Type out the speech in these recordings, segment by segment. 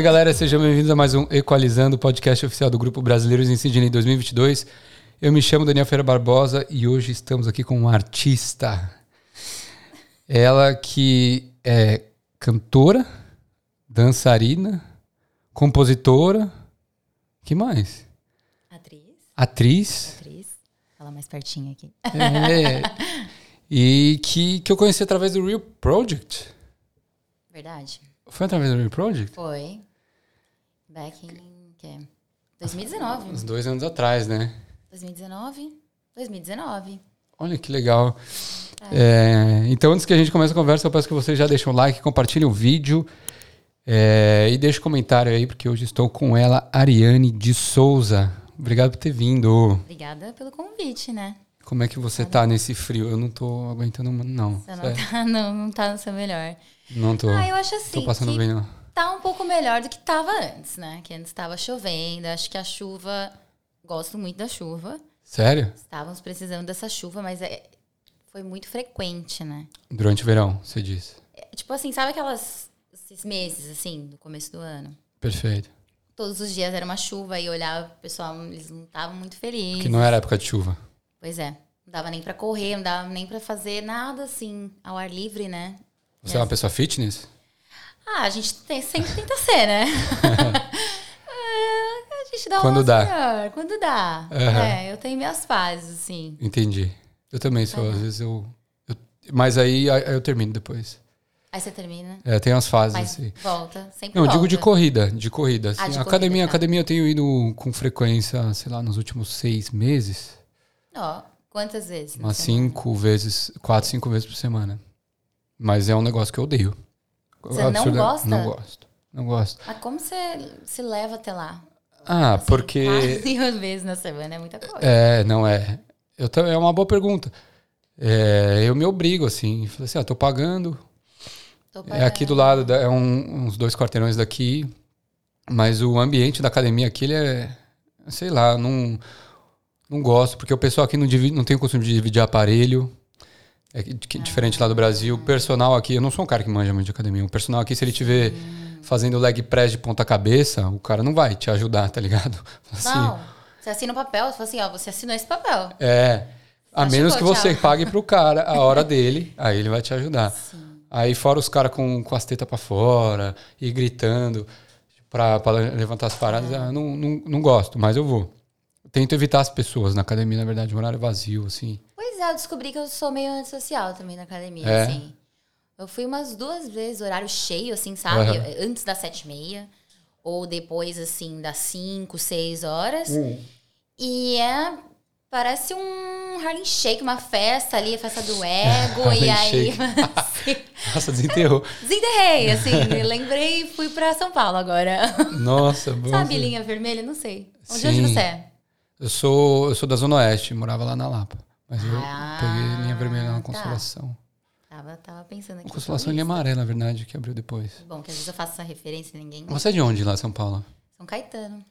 Salve galera, sejam bem-vindos a mais um Equalizando, podcast oficial do Grupo Brasileiros em Sydney 2022. Eu me chamo Daniel Feira Barbosa e hoje estamos aqui com uma artista. Ela que é cantora, dançarina, compositora, que mais? Atriz, Atriz. atriz. Fala mais pertinho aqui. É, e que, que eu conheci através do Real Project. Verdade. Foi através do Real Project? Foi. Back in. Que? 2019. Uns dois anos atrás, né? 2019? 2019. Olha que legal. É, então, antes que a gente comece a conversa, eu peço que vocês já deixem o like, compartilhem o vídeo é, e deixem um comentário aí, porque hoje estou com ela, Ariane de Souza. Obrigado por ter vindo. Obrigada pelo convite, né? Como é que você tá nesse frio? Eu não tô aguentando, não. Você não tá, não, não tá no seu melhor. Não tô. Ah, eu acho assim tô passando que bem, não. Tá um pouco melhor do que tava antes, né? Que antes tava chovendo. Acho que a chuva. Gosto muito da chuva. Sério? Estávamos precisando dessa chuva, mas é, foi muito frequente, né? Durante o verão, você disse. É, tipo assim, sabe aquelas esses meses assim, no começo do ano? Perfeito. Todos os dias era uma chuva e olhava o pessoal, eles não estavam muito felizes. Que não era época de chuva. Pois é. Não dava nem pra correr, não dava nem pra fazer nada assim ao ar livre, né? Você é uma pessoa fitness? Ah, a gente tem- sempre tenta ser, né? É, a gente dá Quando uma dá. melhor, quando dá. Aham. É, eu tenho minhas fases, assim. Entendi. Eu também sou, às vezes eu, eu- Mas aí, eu termino depois. Aí você termina, É, tem umas fases mas assim. volta, sempre Não, eu volta. digo de corrida, de corrida. Assim, Ah, de corrida, academia, tá. academia eu tenho ido com frequência, sei lá, nos últimos seis meses. Ó, quantas vezes? Umas cinco vezes, quatro, cinco vezes por semana. Mas é um negócio que eu odeio. Você não Absurda- gosta? Não gosto. Não gosto. Mas como você se leva até lá? Ah, Assim, porque. Quase vezes na semana é muita coisa. É, não é. Eu, é uma boa pergunta. É, eu me obrigo, assim. Falei assim, ah, tô pagando. Tô É aqui do lado, da- é um- uns dois quarteirões daqui. Mas o ambiente da academia aqui, ele é. Sei lá, não, não gosto, porque o pessoal aqui não, divide, não tem o costume de dividir aparelho. É que- diferente lá do Brasil. O personal aqui, eu não sou um cara que manja muito de academia. O personal aqui, se ele tiver fazendo leg press de ponta-cabeça, o cara não vai te ajudar, tá ligado? Assim, Não, você assina o papel, você fala assim, ó, você assinou esse papel. É. A menos que você tchau. pague pro cara a hora dele, aí ele vai te ajudar. Aí fora os caras com, com as tetas pra fora e gritando pra, pra levantar as paradas, ah, não, não, não gosto, mas eu vou. Tento evitar as pessoas na academia, na verdade, um horário vazio, assim. É, eu descobri que eu sou meio antissocial também na academia, É? assim. Eu fui umas duas vezes, horário cheio, assim, sabe? Aham. Antes das sete e meia. Ou depois, assim, das cinco, seis horas. E é... Parece um Harlem Shake, uma festa ali, a festa do ego. E aí... Assim, Nossa, desenterrou. desenterrei, assim. lembrei e fui pra São Paulo agora. Nossa, bom. Sabe linha vermelha? Não sei. Onde, onde Sim. você é? Eu sou, eu sou da Zona Oeste, morava lá na Lapa. Mas eu Ah, peguei linha vermelha na tá. Consolação. Tava, tava pensando aqui. Consolação linha amarela, na verdade, que abriu depois. Bom, que às vezes eu faço essa referência e ninguém... Você é de onde lá, São Paulo? São Caetano.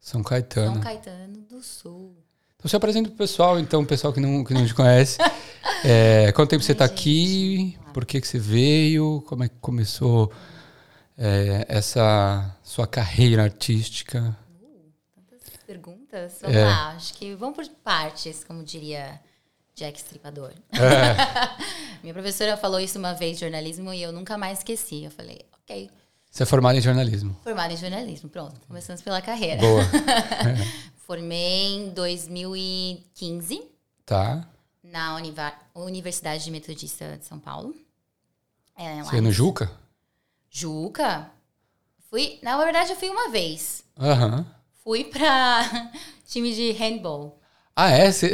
São Caetano. São Caetano do Sul. Então você apresenta pro pessoal, então, o pessoal que não, que não te conhece. É, quanto tempo você está aqui? Por que, que você veio? Como é que começou é, essa sua carreira artística? Tantas perguntas. Vamos É. lá. Acho que vamos por partes, como diria Jack Stripador. É. Minha professora falou isso uma vez jornalismo e eu nunca mais esqueci. Eu falei, ok. Você é formado em jornalismo. Formada em jornalismo. Pronto, começamos pela carreira. Boa. Formei em 2015 Tá. na Univa- Universidade de Metodista de São Paulo. É, Você é no Juca? Juca. Fui, na verdade, eu fui uma vez. Aham. fui pra time de handball. Ah, é? Cê...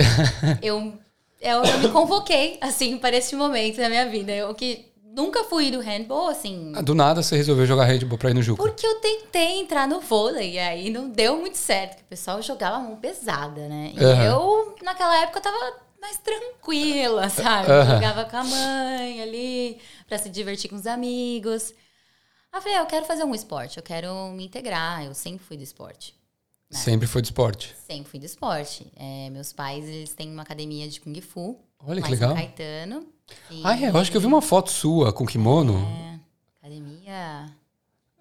Eu, eu, eu me convoquei, assim, para este momento da minha vida. Eu que nunca fui do handball, assim. Do nada você resolveu jogar handball pra ir no Juca. Porque eu tentei entrar no vôlei, e aí não deu muito certo, porque o pessoal jogava mão pesada, né? E Aham. eu, naquela época, tava mais tranquila, sabe? Aham. Jogava com a mãe ali, pra se divertir com os amigos. Aí eu falei, ah, eu quero fazer um esporte, eu quero me integrar, eu sempre fui do esporte. Sempre foi de esporte. Sempre fui do esporte. É, meus pais, eles têm uma academia de Kung Fu. Olha que legal. Caetano. E- Ah, é, eu acho que eu vi uma foto sua com kimono. É, academia...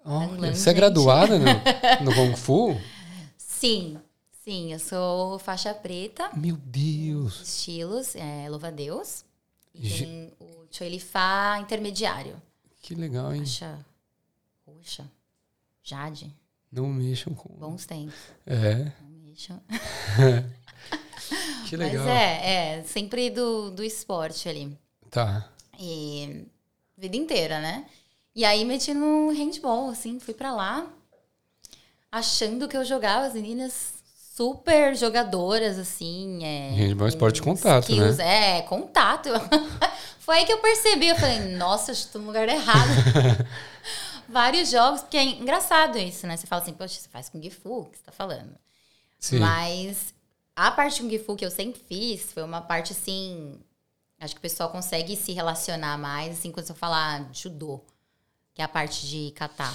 Olha, você é graduada no, no Kung Fu? Sim, sim, eu sou faixa preta, Meu Deus. estilos, é, louva a Deus. E Ge- tem o Choilifá intermediário. Que legal, hein? Faixa roxa, jade, Não mexam com. bons tempos. É, Não mexam. que legal. Mas é, é, sempre do, do esporte ali. Tá. E vida inteira, né? E aí meti no handball, assim, fui pra lá, achando que eu jogava as meninas super jogadoras, assim. É, Handball é esporte de contato, né? skills, É, contato. Foi aí que eu percebi, eu falei, nossa, estou no lugar errado. Vários jogos, porque é engraçado isso, né? Você fala assim, poxa, você faz Kung Fu, o que você tá falando? Sim. Mas a parte Kung Fu que eu sempre fiz foi uma parte assim. Acho que o pessoal consegue se relacionar mais, assim, quando eu falar judô, que é a parte de kata.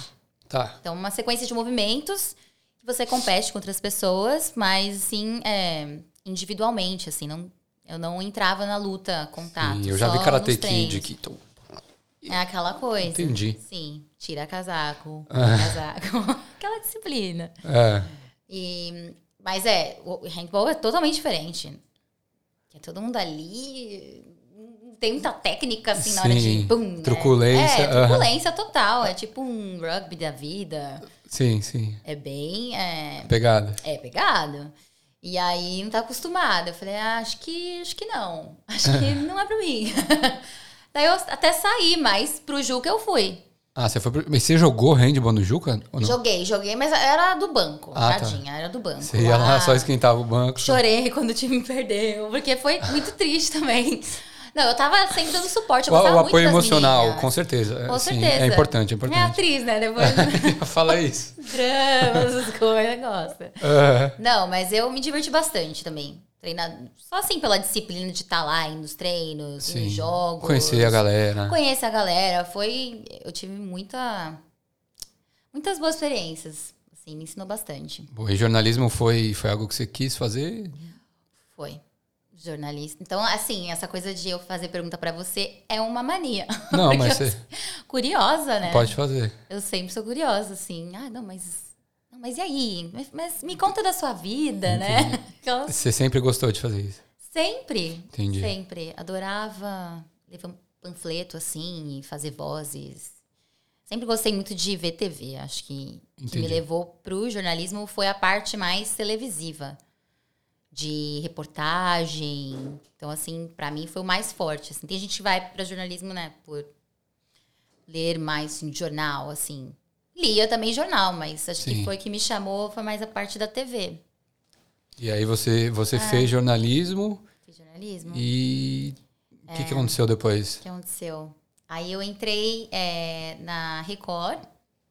Tá. Então, uma sequência de movimentos que você compete com outras pessoas, mas assim, é, individualmente, assim, não, eu não entrava na luta, contato. E eu já vi Karate Kid treinos. É aquela coisa. Entendi. Sim, tira casaco, põe casaco. aquela disciplina. É. E, mas é, o handball é totalmente diferente. É todo mundo ali. Tem muita técnica assim na hora de. Sim, né? truculência, É, aham. truculência total. É tipo um rugby da vida. Sim, sim. É bem. É, Pegada. é pegado. E aí não tá acostumada. Eu falei, ah, acho que acho que não. Acho que não é pra mim. Daí eu até saí, mas pro Juca eu fui. Ah, você foi. pro- Mas você jogou handball no Juca? Joguei, joguei, mas era do banco, Ah, tá. tadinha, era do banco. Você ia lá, só esquentava o banco. Chorei quando o time perdeu, porque foi muito triste também. Não, eu tava sempre dando suporte, eu O, o muito apoio emocional, meninas. com certeza. Com Sim, certeza. É importante, é É importante. atriz, né? Depois Fala isso. dramas, coisas, gosta. É. Não, mas eu me diverti bastante também. Treinar só assim pela disciplina de estar lá, indo nos treinos, Sim. nos jogos. Conhecer a galera. Conhecer a galera. Foi. Eu tive muita. Muitas boas experiências. Assim, me ensinou bastante. Bom, e jornalismo foi, foi algo que você quis fazer? Foi. Jornalista. Então, assim, essa coisa de eu fazer pergunta pra você é uma mania. Não, mas você Curiosa, né? pode fazer. Eu sempre sou curiosa, assim. Ah, não, mas. Mas e aí? Mas, me conta da sua vida, né? Aquelas- Você sempre gostou de fazer isso. Sempre. Entendi. Sempre. Adorava levar um panfleto, assim, e fazer vozes. Sempre gostei muito de ver TV. Acho que que Entendi. me levou pro jornalismo foi a parte mais televisiva. De reportagem. Então, assim, pra mim foi o mais forte. Assim. Tem gente que vai pra jornalismo, né, por ler mais assim, jornal, assim. Lia também jornal, mas acho Sim. que foi que me chamou, foi mais a parte da TV. E aí você, Ah. você fez jornalismo Fiz jornalismo. e o É. que, que aconteceu depois? O que aconteceu? Aí eu entrei é, na Record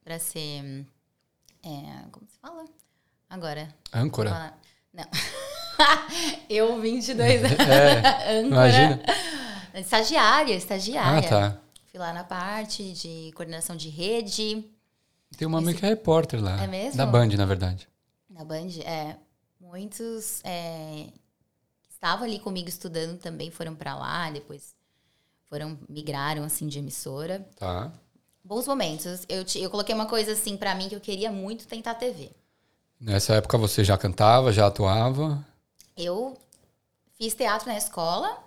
pra ser. é, como se fala? Agora. Âncora? Não. eu, 22 anos. É, âncora. imagina. Estagiária, estagiária. Ah, tá. Fui lá na parte de coordenação de rede. Tem uma amiga que é repórter lá. É mesmo? Da Band, na verdade. Na Band, é. Muitos é, que estavam ali comigo estudando também foram pra lá, depois foram, migraram, assim, de emissora. Tá. Bons momentos. Eu, te- eu coloquei uma coisa assim pra mim que eu queria muito tentar TV. Nessa época você já cantava, já atuava. Eu fiz teatro na escola,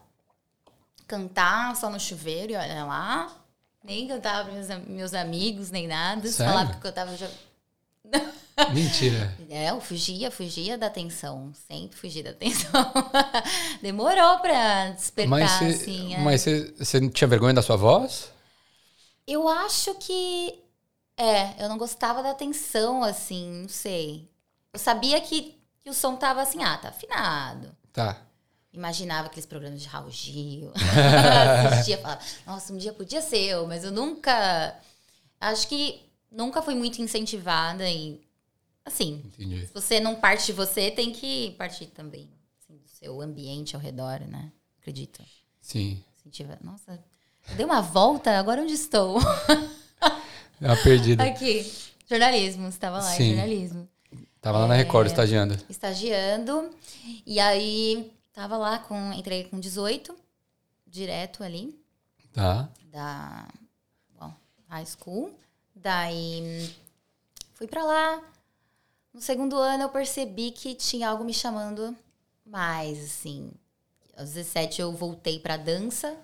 cantar só no chuveiro e olha lá. Nem cantava para meus, meus amigos, nem nada. Sério? Falava que eu cantava. Já... Mentira. É, eu fugia, fugia da atenção. Sempre fugi da atenção. Demorou pra despertar, Mas, você, assim. é. mas você, você não tinha vergonha da sua voz? Eu acho que. É, eu não gostava da atenção, assim, não sei. eu sabia que, que o som tava assim, ah, tá afinado. Tá. Imaginava aqueles programas de Raul Gil. Assistia, falava, nossa, um dia podia ser eu, mas eu nunca. Acho que nunca fui muito incentivada e. Assim, Entendi. se você não parte de você, tem que partir também assim, do seu ambiente ao redor, né? Acredito. Sim. Incentiva. Nossa, eu dei uma volta, agora onde estou? É uma perdida. Aqui. Jornalismo, você estava lá Sim. em jornalismo. Tava lá na É. Record estagiando. Estagiando. E aí, tava lá com. Entrei com 18, direto ali. Tá. da bom, high school. Daí fui pra lá. No segundo ano eu percebi que tinha algo me chamando mais, assim. Aos 17 eu voltei pra dança.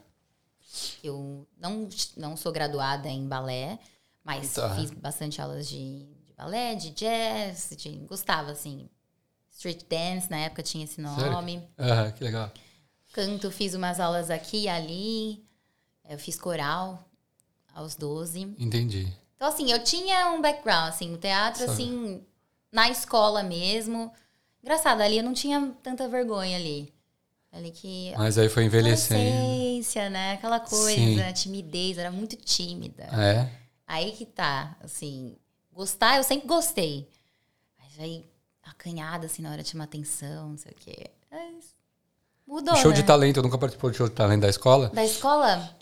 Eu não, não sou graduada em balé, mas Tá. fiz bastante aulas de, de balé, de jazz, de, gostava, assim. Street dance, na época tinha esse nome. Ah, que legal. Canto, fiz umas aulas aqui e ali. Eu fiz coral aos 12. Entendi. Então, assim, eu tinha um background, assim, no teatro, Sabe. assim, na escola mesmo. Engraçado, ali eu não tinha tanta vergonha ali. Ali que. Mas aí foi envelhecendo. Adolescência, né? Aquela coisa, Sim. timidez, era muito tímida. É. Aí que tá, assim, gostar, eu sempre gostei. Mas aí, acanhada, assim, na hora de chamar atenção, não sei o quê. Mas mudou, show né? de talento, nunca participou de show de talento da escola? Da escola?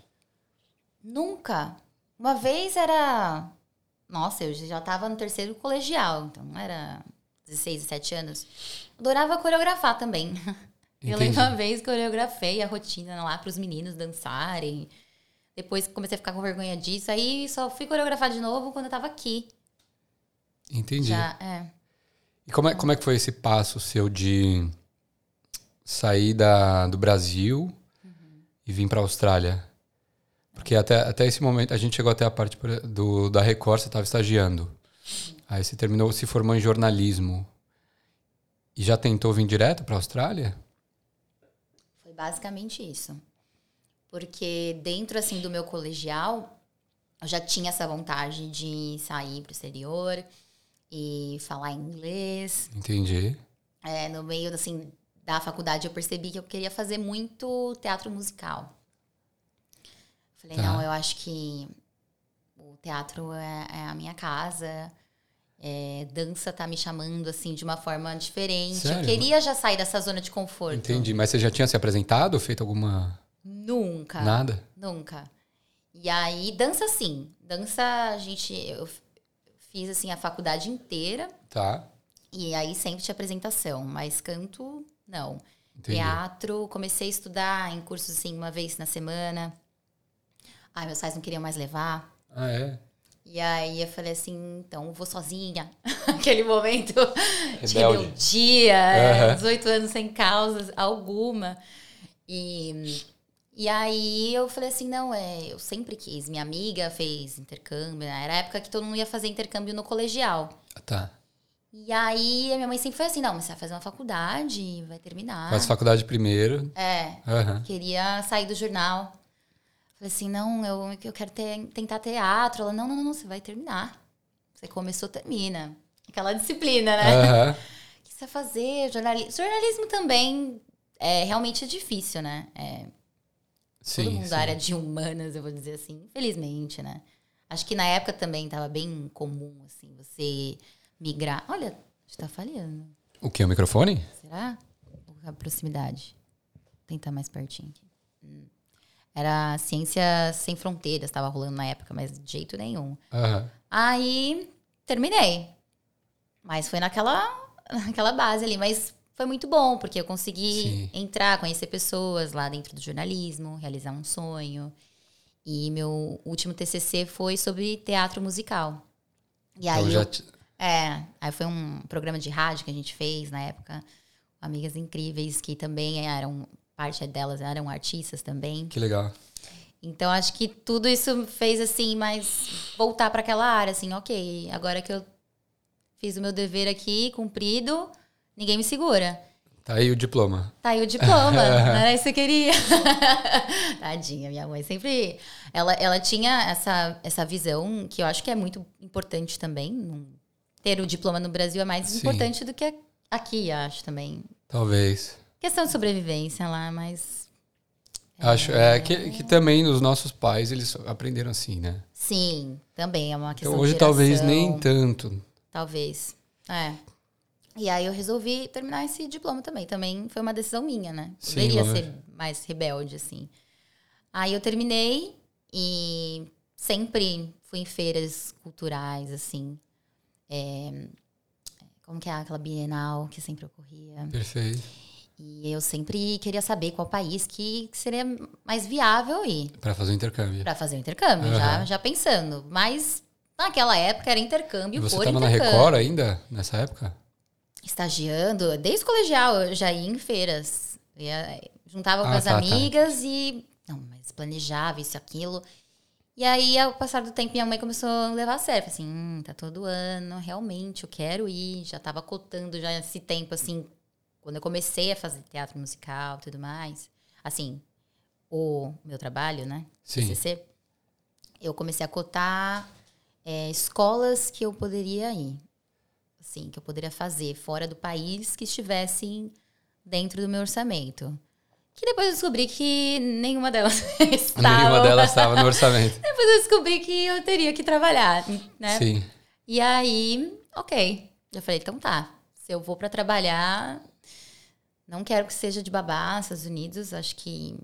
Nunca. Uma vez era. Nossa, eu já tava no terceiro colegial, então era 16, 17 anos. Adorava coreografar também. Eu Entendi. lembro uma vez coreografei a rotina lá para os meninos dançarem. Depois comecei a ficar com vergonha disso. Aí só fui coreografar de novo quando eu tava aqui. Entendi. Já, é. E como é, como é que foi esse passo seu de sair da, do Brasil e vir para a Austrália? Porque até, até esse momento, a gente chegou até a parte do, da Record, você estava estagiando. Aí você terminou, se formou em jornalismo. E já tentou vir direto para a Austrália? Foi basicamente isso. Porque dentro assim do meu colegial, eu já tinha essa vontade de sair para o exterior e falar inglês. Entendi. É, no meio assim da faculdade eu percebi que eu queria fazer muito teatro musical. Falei, Tá. não, eu acho que o teatro é, é a minha casa. É, dança tá me chamando assim de uma forma diferente. Sério? Eu queria já sair dessa zona de conforto. Entendi. Mas você já tinha se apresentado, feito alguma. Nunca. Nada? Nunca. E aí, dança sim. Dança, a gente. Eu fiz assim a faculdade inteira. Tá. E aí sempre tinha apresentação. Mas canto, não. Entendi. Teatro, comecei a estudar em cursos assim uma vez na semana. Ai, meus pais não queriam mais levar. Ah, é? E aí eu falei assim, então vou sozinha. Aquele momento de rebeldia, Aham. 18 anos sem causa alguma. E, e aí eu falei assim, não, é, eu sempre quis. Minha amiga fez intercâmbio, né? era a época que todo mundo ia fazer intercâmbio no colegial. Ah, Tá. E aí a minha mãe sempre foi assim, não, mas você vai fazer uma faculdade, vai terminar. Faz faculdade primeiro. É, Aham. queria sair do jornal. Falei assim, não, eu, eu quero ter- tentar teatro. Ela, não, não, não, não, você vai terminar. Você começou, termina. Aquela disciplina, né? Aham. O que você vai fazer? Jornalismo. Jornalismo também é realmente é difícil, né? É, Sim. todo mundo sim. da área de humanas, eu vou dizer assim, infelizmente, né? Acho que na época também estava bem comum, assim, você migrar. Olha, está falhando. O que? O microfone? Será? A proximidade. Vou tentar mais pertinho aqui. Hum. Era Ciência Sem Fronteiras, estava rolando na época, mas de jeito nenhum. Aham. Aí terminei. Mas foi naquela, naquela base ali. Mas foi muito bom, porque eu consegui Sim. entrar, conhecer pessoas lá dentro do jornalismo, realizar um sonho. E meu último TCC foi sobre teatro musical. E aí Então eu já. te- é, aí foi um programa de rádio que a gente fez na época. Amigas incríveis que também eram, parte delas eram artistas também. Que legal. Então acho que tudo isso fez assim, mais voltar para aquela área, assim, ok, agora que eu fiz o meu dever aqui, cumprido, ninguém me segura. Tá aí o diploma. Tá aí o diploma, não era isso que eu queria. Tadinha, minha mãe sempre. Ela, ela tinha essa, essa visão que eu acho que é muito importante também ter o diploma no Brasil é mais Sim. importante do que aqui, acho também. Talvez. Questão de sobrevivência lá, mas Acho é que, que também os nossos pais eles aprenderam assim, né? sim, também é uma questão Então, hoje talvez nem tanto. Talvez. É. E aí eu resolvi terminar esse diploma também. Também foi uma decisão minha, né? Poderia ser mais rebelde, assim. Aí eu terminei e sempre fui em feiras culturais, assim. É, como que é aquela Bienal que sempre ocorria. Perfeito. E eu sempre queria saber qual país que seria mais viável ir Para fazer o intercâmbio. para fazer o intercâmbio, já, Aham. já pensando. Mas naquela época era intercâmbio E você por estava na intercâmbio. Record ainda nessa época? Estagiando, desde o colegial eu já ia em feiras. Ia, juntava com Ah, as tá, tá. amigas e. Não, mas planejava isso, aquilo. E aí, ao passar do tempo, minha mãe começou a levar a sério. Assim, hum, tá todo ano, realmente, eu quero ir. Já tava cotando já esse tempo, assim, quando eu comecei a fazer teatro musical e tudo mais. Assim, o meu trabalho, né? Sim. TCC, eu comecei a cotar é, escolas que eu poderia ir. Assim, que eu poderia fazer fora do país que estivessem dentro do meu orçamento. Que depois eu descobri que nenhuma delas estava. Nenhuma delas estava no orçamento. Depois eu descobri que eu teria que trabalhar, né? Sim. E aí, ok. Eu falei, então tá. Se eu vou pra trabalhar, não quero que seja de babá, Estados Unidos. Acho que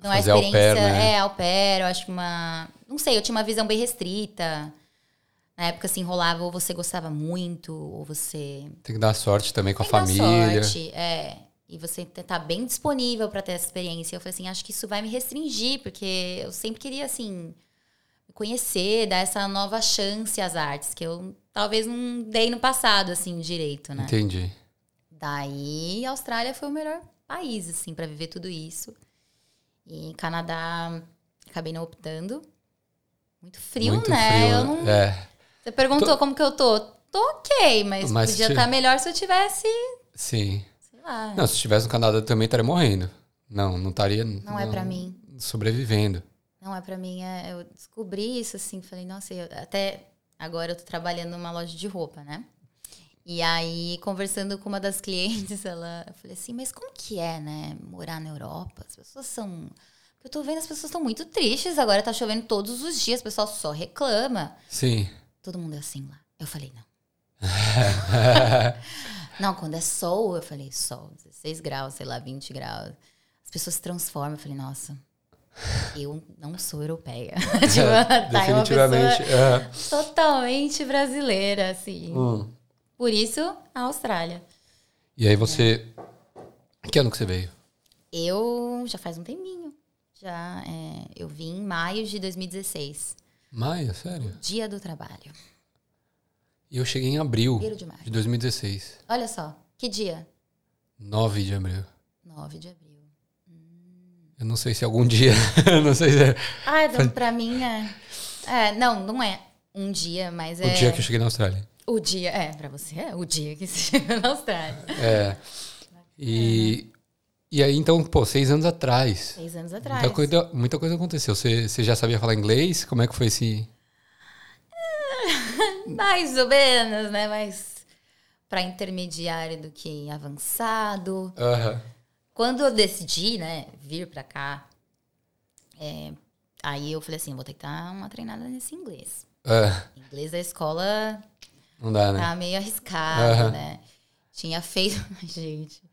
não é Fazer au experiência. pair, né? É, au pair. Eu acho que uma. Não sei, eu tinha uma visão bem restrita. Na época, assim, rolava ou você gostava muito, ou você. Tem que dar sorte também com a Tem dar família. sorte, é. E você tá bem disponível pra ter essa experiência. Eu falei assim, acho que isso vai me restringir, porque eu sempre queria, assim, conhecer, dar essa nova chance às artes, que eu talvez não dei no passado, assim, direito, né? Entendi. Daí, a Austrália foi o melhor país, assim, pra viver tudo isso. E Canadá, acabei não optando. Muito frio, Muito né? frio, Eu não... É, Você perguntou como que eu tô. Tô ok, mas, Mas podia estar melhor se eu tivesse, sim. sei lá. Não, se estivesse no Canadá eu também estaria morrendo. Não, não estaria. Não é pra mim. Sobrevivendo. Não é pra mim. é- eu descobri isso assim, falei, nossa, eu- até agora eu tô trabalhando numa loja de roupa, né? E aí, conversando com uma das clientes, ela, eu falei assim, mas como que é, né, morar na Europa? As pessoas são. Porque eu tô vendo as pessoas estão muito tristes agora, tá chovendo todos os dias, o pessoal só reclama. Sim. Todo mundo é assim lá. Eu falei, não. não, quando é sol, eu falei, sol, 16 graus, sei lá, 20 graus. As pessoas se transformam. Eu falei, nossa, eu não sou europeia. tipo, tá, é Definitivamente. pessoa é. totalmente brasileira, assim. Hum. Por isso, a Austrália. E aí você. Que ano que você veio? Eu já faz um tempinho. Já, é, eu vim em maio de 2016. Maio, sério? Dia do trabalho. E eu cheguei em abril de de 2016. Olha só, que dia? 9 de abril. 9 de abril. Eu não sei se algum dia. não sei se é Ah, então, pra mim é. É, não, não é um dia, mas é. o dia que eu cheguei na Austrália. O dia, é, pra você é o dia que você chegou na Austrália. É. E. E aí, então, pô, seis anos atrás. Seis anos atrás. Muita coisa, muita coisa aconteceu. Você, você já sabia falar inglês? Como é que foi esse. Mais ou menos, né? Mais pra intermediário do que avançado. Aham. Quando eu decidi, né, vir pra cá, é, aí eu falei assim, vou ter que dar uma treinada nesse inglês. Ah, Inglês da escola não dá, né? Tá meio arriscado, Aham. né? Tinha feito. Gente.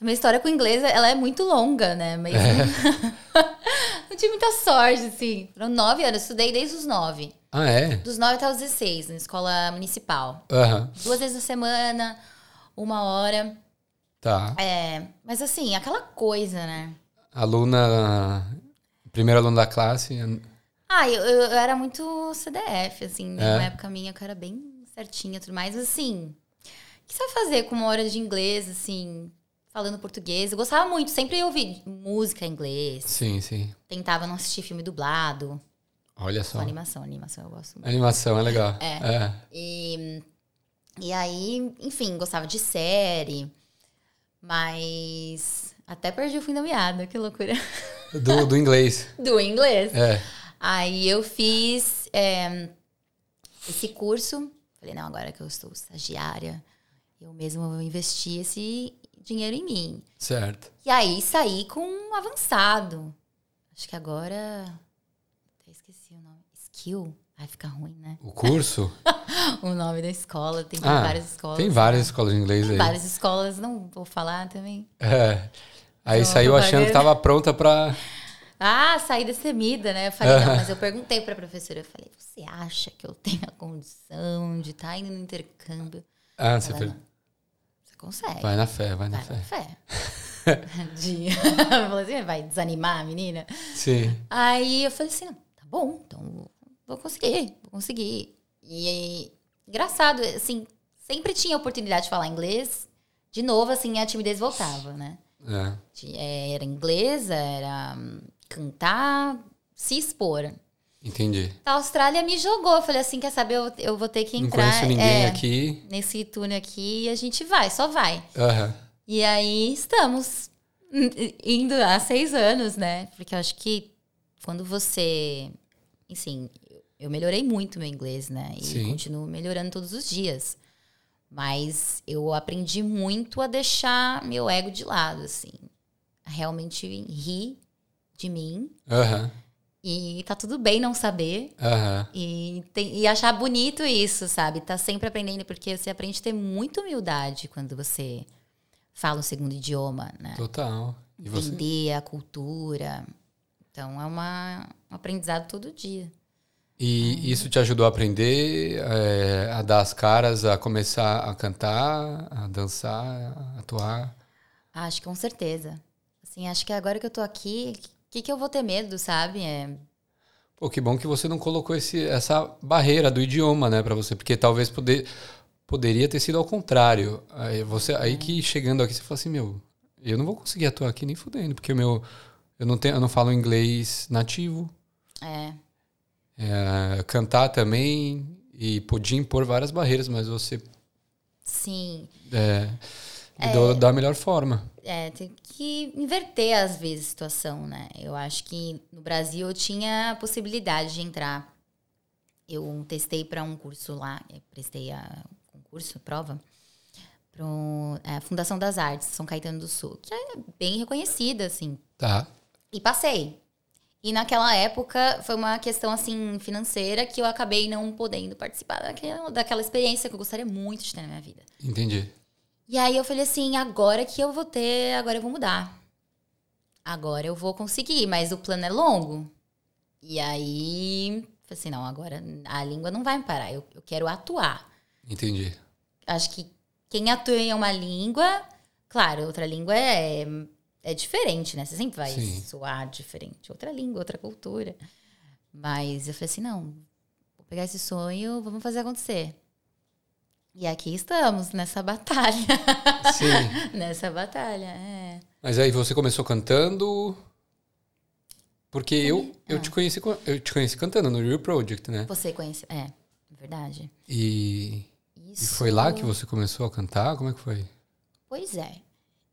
Minha história com o inglês, ela é muito longa, né? Mas É. não tive muita sorte, assim. Foram nove anos, eu estudei desde os nove. Ah, é? Dos nove até os 16, na escola municipal. Aham. Duas vezes na semana, uma hora. Tá. É, mas assim, aquela coisa, né? Aluna. Primeiro aluno da classe. Ah, eu, eu- eu era muito CDF, assim, né? É? Na época minha, que eu era bem certinha e tudo mais. Mas assim, o que você vai fazer com uma hora de inglês, assim, falando português? Eu gostava muito, sempre ouvi música em inglês. Sim, sim. Tentava não assistir filme dublado. Olha Só só. animação, animação eu gosto muito. Animação é legal. É. E, e aí, enfim, gostava de série. Mas até perdi o fim da meada, que loucura. Do, do inglês. Do inglês. É. Aí eu fiz é, esse curso Falei, não, agora que eu estou estagiária, eu mesma vou investir esse dinheiro em mim. Certo. E aí saí com um avançado. Acho que agora. Até esqueci o nome. Skill. Vai ficar ruim, né? O curso? o nome da escola. Tem Ah, várias escolas. Tem várias escolas de inglês Tem aí. várias escolas, não vou falar também. É. Aí Então, saiu achando que propaganda. tava pronta pra. Ah, saí destemida, né? Eu falei, não, mas eu perguntei pra professora, eu falei, você acha que eu tenho a condição de estar indo no intercâmbio? Ah, você Ela, foi. não. Consegue. Vai na fé, vai na Vai na fé. fé. De... Assim, vai desanimar a menina? Sim. Aí eu falei assim, tá bom, então vou conseguir, vou conseguir. E aí, engraçado, assim, sempre tinha oportunidade de falar inglês. De novo, assim, a timidez voltava, né? É. É, Era inglês, era hum, cantar, se expor. Entendi. A Austrália me jogou, eu falei assim, quer saber, eu, eu vou ter que Não entrar conheço ninguém é, aqui. nesse túnel aqui e a gente vai, só vai. Aham. E aí estamos indo há seis anos, né? Porque eu acho que quando você. Assim, eu- melhorei muito meu inglês, né? E Sim. continuo melhorando todos os dias. Mas eu aprendi muito a deixar meu ego de lado, assim. A realmente rir de mim. Aham. E tá tudo bem não saber. Aham. E, tem- e achar bonito isso, sabe? Tá sempre aprendendo, porque você aprende a ter muita humildade quando você fala o segundo idioma, né? Total. E você? Entender a cultura. Então é uma, um aprendizado todo dia. E isso te ajudou a aprender, é, a dar as caras, a começar a cantar, a dançar, a atuar? Acho que com certeza. Assim, acho que agora que eu tô aqui, que, que eu vou ter medo, sabe? É, Pô, que bom que você não colocou esse, essa barreira do idioma, né, pra você, porque talvez poder, poderia ter sido ao contrário. Aí, você, aí que chegando aqui você fala assim, meu, eu não vou conseguir atuar aqui nem fudendo, porque o meu, eu não tenho, eu não falo inglês nativo, é, é, cantar também e podia impor várias barreiras, mas você sim. é, lidou da melhor forma. É, tem que inverter às vezes a situação, né? Eu acho que no Brasil eu tinha a possibilidade de entrar. Eu testei para um curso lá, prestei a concurso, prova, para a Fundação das Artes, São Caetano do Sul, que é bem reconhecida, assim. Tá. E passei. E naquela época foi uma questão assim financeira que eu acabei não podendo participar daquela, daquela experiência que eu gostaria muito de ter na minha vida. Entendi. E aí eu falei assim, agora que eu vou ter, agora eu vou mudar. Agora eu vou conseguir, mas o plano é longo. E aí, falei assim, não, agora a língua não vai me parar, eu, eu quero atuar. Entendi. Acho que quem atua em uma língua, claro, outra língua é, é diferente, né? Você sempre vai Sim. soar diferente. Outra língua, outra cultura. Mas eu falei assim, não, vou pegar esse sonho, vamos fazer acontecer. E aqui estamos, nessa batalha. Sim. Nessa batalha, é. Mas aí você começou cantando. Porque eu, eu, te conheci, co- eu te conheci cantando no Real Project, né? Você conhece. É, verdade. E, e Isso. foi lá que você começou a cantar? Como é que foi? Pois é.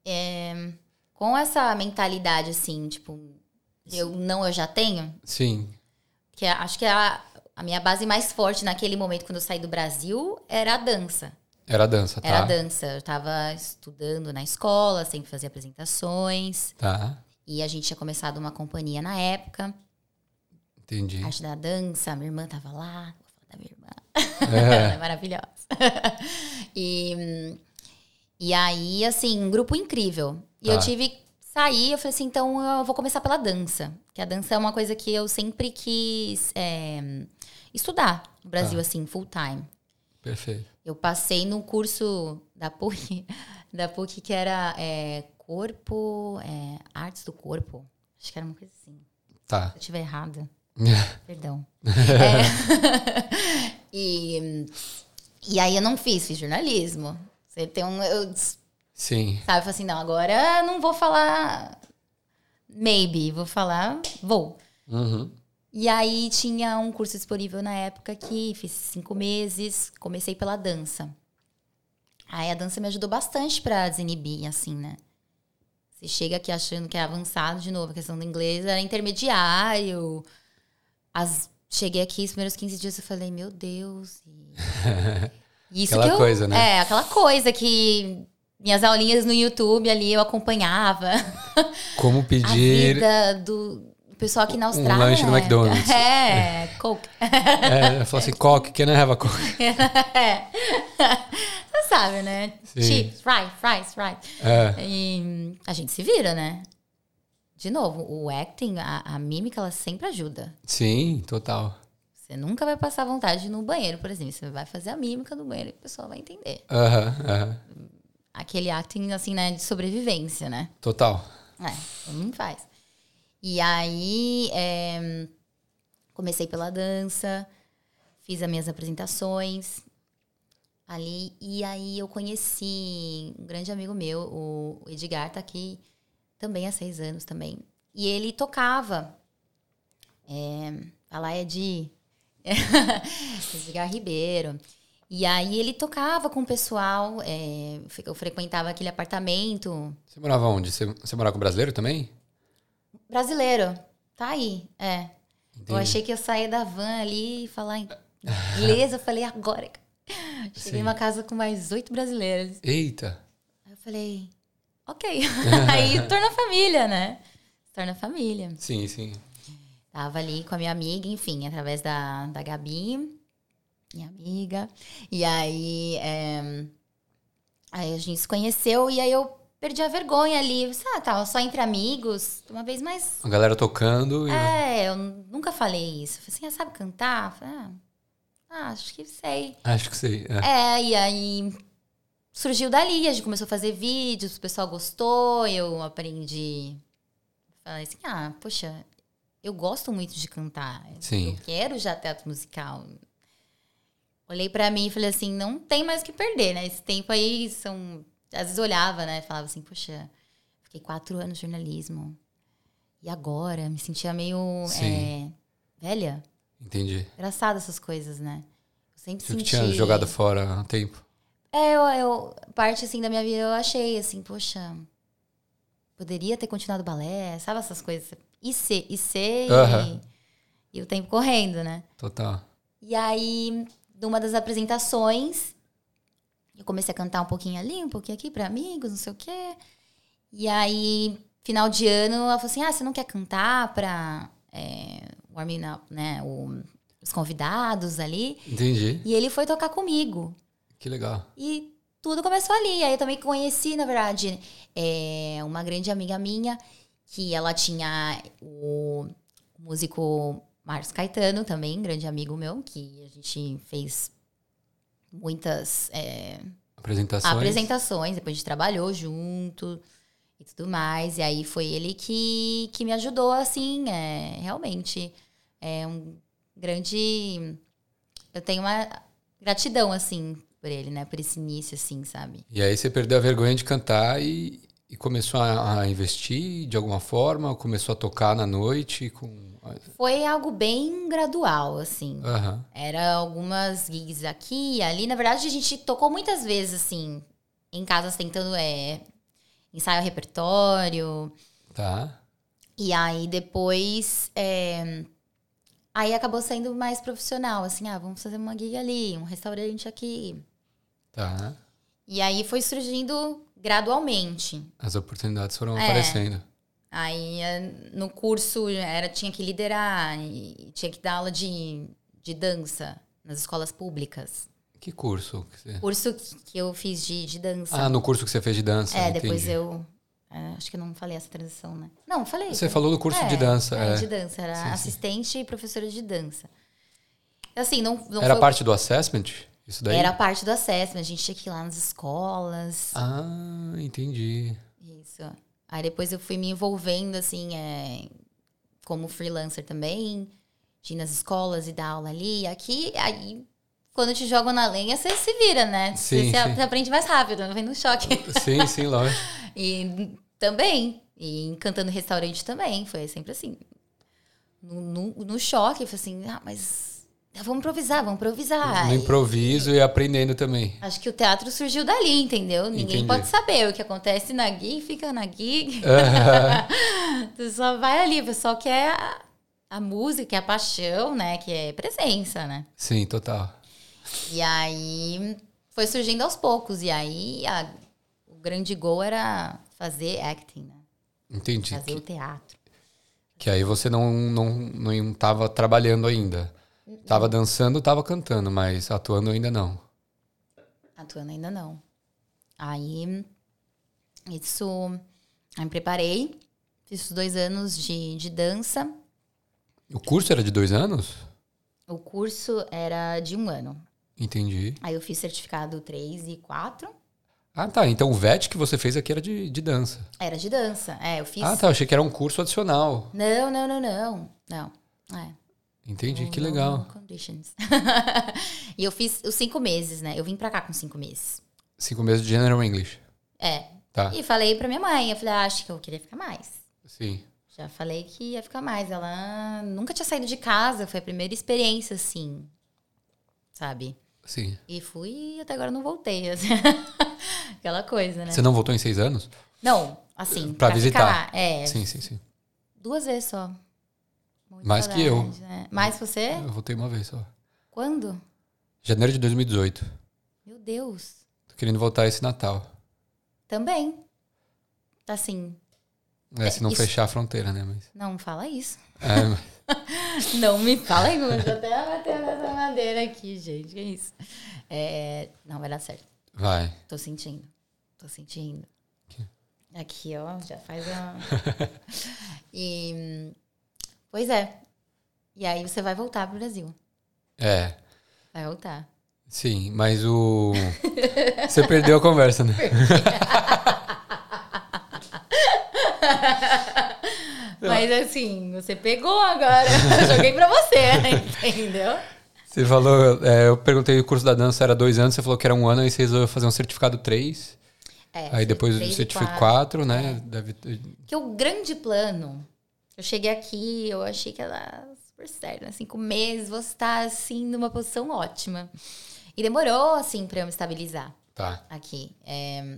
É, Com essa mentalidade, assim, tipo, eu não, eu já tenho, Sim. que a- acho que a, a minha base mais forte naquele momento, quando eu saí do Brasil, era a dança. Era dança, tá? Era a dança. Eu tava estudando na escola, sempre fazia apresentações. Tá. E a gente tinha começado uma companhia na época, Entendi. arte da dança. Minha irmã tava lá, vou falar da minha irmã. É. Ela é maravilhosa. e, e aí, assim, um grupo incrível. E Tá. eu tive sair, eu falei assim, então eu vou começar pela dança. Que a dança é uma coisa que eu sempre quis é, estudar no Brasil, Tá. assim, full time. Perfeito. Eu passei no curso da PUC, da PUC que era é, corpo, é, artes do corpo. Acho que era uma coisa assim. Tá. Se eu estiver errada, perdão. É. e, e aí eu não fiz, fiz jornalismo. Você tem um. Eu, Sim. sabe, eu falei assim, não, agora não vou falar maybe, vou falar vou. Uhum. E aí tinha um curso disponível na época que fiz cinco meses, comecei pela dança. Aí a dança me ajudou bastante pra desinibir, assim, né? Você chega aqui achando que é avançado, de novo, a questão do inglês era intermediário. As, cheguei aqui, os primeiros 15 dias eu falei, meu Deus. e- Isso Aquela que eu, coisa, né? É, aquela coisa que minhas aulinhas no YouTube ali eu acompanhava. Como A pedir. vida do pessoal aqui na Austrália. lanche no né? McDonald's. É, Coke. É, eu falo assim, coque, can I have a coke? é. Você sabe, né? Sim. Chips, fries, fries. É, E a gente se vira, né? De novo, o acting, a, a mímica, ela sempre ajuda. sim, total. Você nunca vai passar vontade no banheiro, por exemplo. Você vai fazer a mímica no banheiro e o pessoal vai entender. Aham, aham. Aquele acting, assim, né, de sobrevivência, né? Total. É, todo mundo faz. E aí, é, comecei pela dança, fiz as minhas apresentações ali. E aí eu conheci um grande amigo meu, o Edgar, tá aqui também há seis anos também. E ele tocava. É, a lá é de Edgar Ribeiro. E aí ele tocava com o pessoal, é, eu frequentava aquele apartamento Você morava onde? Você, você morava com brasileiro também? Brasileiro. Tá aí, é. Eu Entendi. achei que eu saía da van ali e falar inglês. eu falei, agora. Cheguei Sim. numa casa com mais oito brasileiros. Eita. Aí eu falei, ok. aí torna família, né? Torna família. Sim, sim. Tava ali com a minha amiga, enfim, através da, da Gabi, minha amiga. E aí, é, aí a gente se conheceu e aí eu perdi a vergonha ali. Ah, tava só entre amigos, uma vez mais A galera tocando e. É, eu nunca falei isso. Falei assim, ah, sabe cantar? Falei, ah, ah, acho que sei. Acho que sei. É. É, e aí surgiu dali, a gente começou a fazer vídeos, o pessoal gostou, eu aprendi. Falei assim, ah, poxa, eu gosto muito de cantar. Sim. Eu quero já teatro musical. Olhei pra mim e falei assim, não tem mais o que perder, né? Esse tempo aí são. Às vezes olhava, né? Falava assim, poxa, fiquei quatro anos de jornalismo. E agora? Me sentia meio é, velha. Entendi. Engraçado essas coisas, né? Eu sempre Você que senti. tinha jogado fora há tempo. É, eu, eu- parte assim da minha vida eu achei assim, poxa, poderia ter continuado balé, sabe essas coisas? E ser, e ser, Aham. e, e o tempo correndo, né? Total. E aí, numa das apresentações, eu comecei a cantar um pouquinho ali, um pouquinho aqui para amigos, não sei o quê. E aí, final de ano, ela falou assim: ah, você não quer cantar pra é, warming up, né? o- os convidados ali. Entendi. E ele foi tocar comigo. Que legal. E tudo começou ali. Aí eu também conheci, na verdade, é, uma grande amiga minha, que ela tinha o músico Marcos Caetano, também, grande amigo meu, que a gente fez muitas é, Apresentações. apresentações, depois a gente trabalhou junto e tudo mais. E aí foi ele que, que me ajudou, assim, é, realmente. É um grande. Eu tenho uma gratidão, assim, por ele, né? Por esse início, assim, sabe? E aí você perdeu a vergonha de cantar e, e começou a, a investir de alguma forma? Começou a tocar na noite com. Foi algo bem gradual, assim. Aham. Era algumas gigs aqui e ali. Na verdade, a gente tocou muitas vezes, assim, em casas tentando é, ensaiar o repertório. Tá. E aí depois. é, Aí acabou sendo mais profissional, assim, ah, vamos fazer uma gig ali, um restaurante aqui. Tá. E aí foi surgindo gradualmente. As oportunidades foram É. aparecendo. Aí eh, no curso era, tinha que liderar, e tinha que dar aula de, de dança nas escolas públicas. Que curso? que você- Curso que eu fiz de, de dança. Ah, no curso que você fez de dança. é, depois entendi. eu. é, acho que eu não falei essa transição, né? Não, falei. Você falou do curso de dança. É, é. de dança. Era Sim, sim. assistente e professora de dança. Assim, não, não Era foi- parte do assessment? Isso daí? Era parte do assessment. A gente tinha que ir lá nas escolas. Ah, entendi. Isso. Aí depois eu fui me envolvendo, assim, é, como freelancer também. De ir nas escolas e dar aula ali aqui. Aí, quando te jogam na lenha, você se vira, né? Sim, você, sim. você aprende mais rápido, não vem no choque. Sim, sim, lógico. E também. E encantando restaurante também. Foi sempre assim. No, no, no choque, foi assim, ah, mas vamos improvisar, vamos improvisar. No improviso e aprendendo também. Acho que o teatro surgiu dali, entendeu? Ninguém Entendi. pode saber o que acontece na gig, fica na gig. Aham. tu só vai ali, o pessoal quer a, a música, a paixão, né? Que é presença, né? Sim, total. E aí foi surgindo aos poucos. E aí a- o grande gol era fazer acting, né? Entendi. Fazer Que, o teatro. que aí você não, não, não tava trabalhando ainda. Tava dançando, tava cantando, mas atuando ainda não. Atuando ainda não. Aí, isso. Aí me preparei. Fiz dois anos de, de dança. O curso era de dois anos? O curso era de um ano. Entendi. Aí eu fiz certificado 3 e 4. Ah, tá. Então o VET que você fez aqui era de, de dança. Era de dança. É, eu fiz. Ah, tá. Eu achei que era um curso adicional. Não, não, não, não. Não. É. Entendi, que No- legal. no Conditions. e eu fiz os cinco meses, né? Eu vim pra cá com cinco meses. Cinco meses de General English. É. Tá. E falei pra minha mãe. Eu falei, ah, acho que eu queria ficar mais. Sim. Já falei que ia ficar mais. Ela nunca tinha saído de casa. Foi a primeira experiência, assim. Sabe? Sim. E fui e até agora não voltei. assim. Aquela coisa, né? Você não voltou em seis anos? Não, assim. Pra visitar. Ficar, é. Sim, sim, sim. Duas vezes só. Muita Mais que eu. né? Mais que você? Eu voltei uma vez só. Quando? Janeiro de 2018. Meu Deus. Tô querendo voltar esse Natal. Também. Tá assim. É, se não isso- fechar a fronteira, né? Mas... Não fala isso. É, mas- Não me fala isso. Eu tô até batendo nessa madeira aqui, gente. Que isso? É, não, vai dar certo. vai. Tô sentindo. Tô sentindo. Aqui, ó, já faz a. e. Pois é. E aí você vai voltar pro Brasil. É. Vai voltar. Sim, mas o. Você perdeu a conversa, né? Mas assim, você pegou agora. Eu Joguei pra você, entendeu? Você falou. é, eu perguntei o curso da dança era dois anos, você falou que era um ano, aí você resolveu fazer um certificado três. É, aí depois o certificado quatro. quatro, né? Deve ter- Que o grande plano, eu cheguei aqui, eu achei que era super sério, né? Cinco meses, vou estar assim numa posição ótima. E demorou assim pra eu me estabilizar Tá. aqui. É,